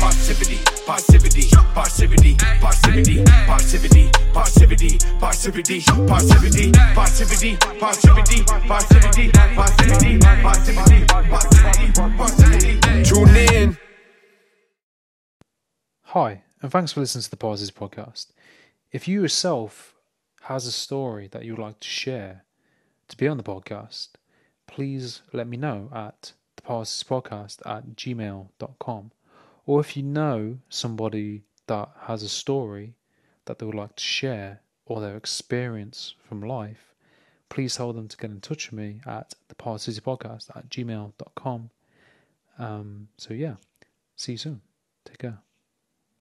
Parrsitivity, parrsitivity, parrsitivity, parrsitivity, parrsitivity, parrsitivity, parrsitivity, parrsitivity, parrsitivity, parrsitivity, parrsitivity, parrsitivity, parrsitivity, parrsitivity. Tune in. Hi, and thanks for listening to the Parrsitivity podcast. If you yourself has a story that you'd like to share to be on the podcast, please let me know at the podcast at gmail.com. Or if you know somebody that has a story that they would like to share or their experience from life, please tell them to get in touch with me at the Parrsitivity podcast at gmail.com. Um, so, yeah, see you soon. Take care.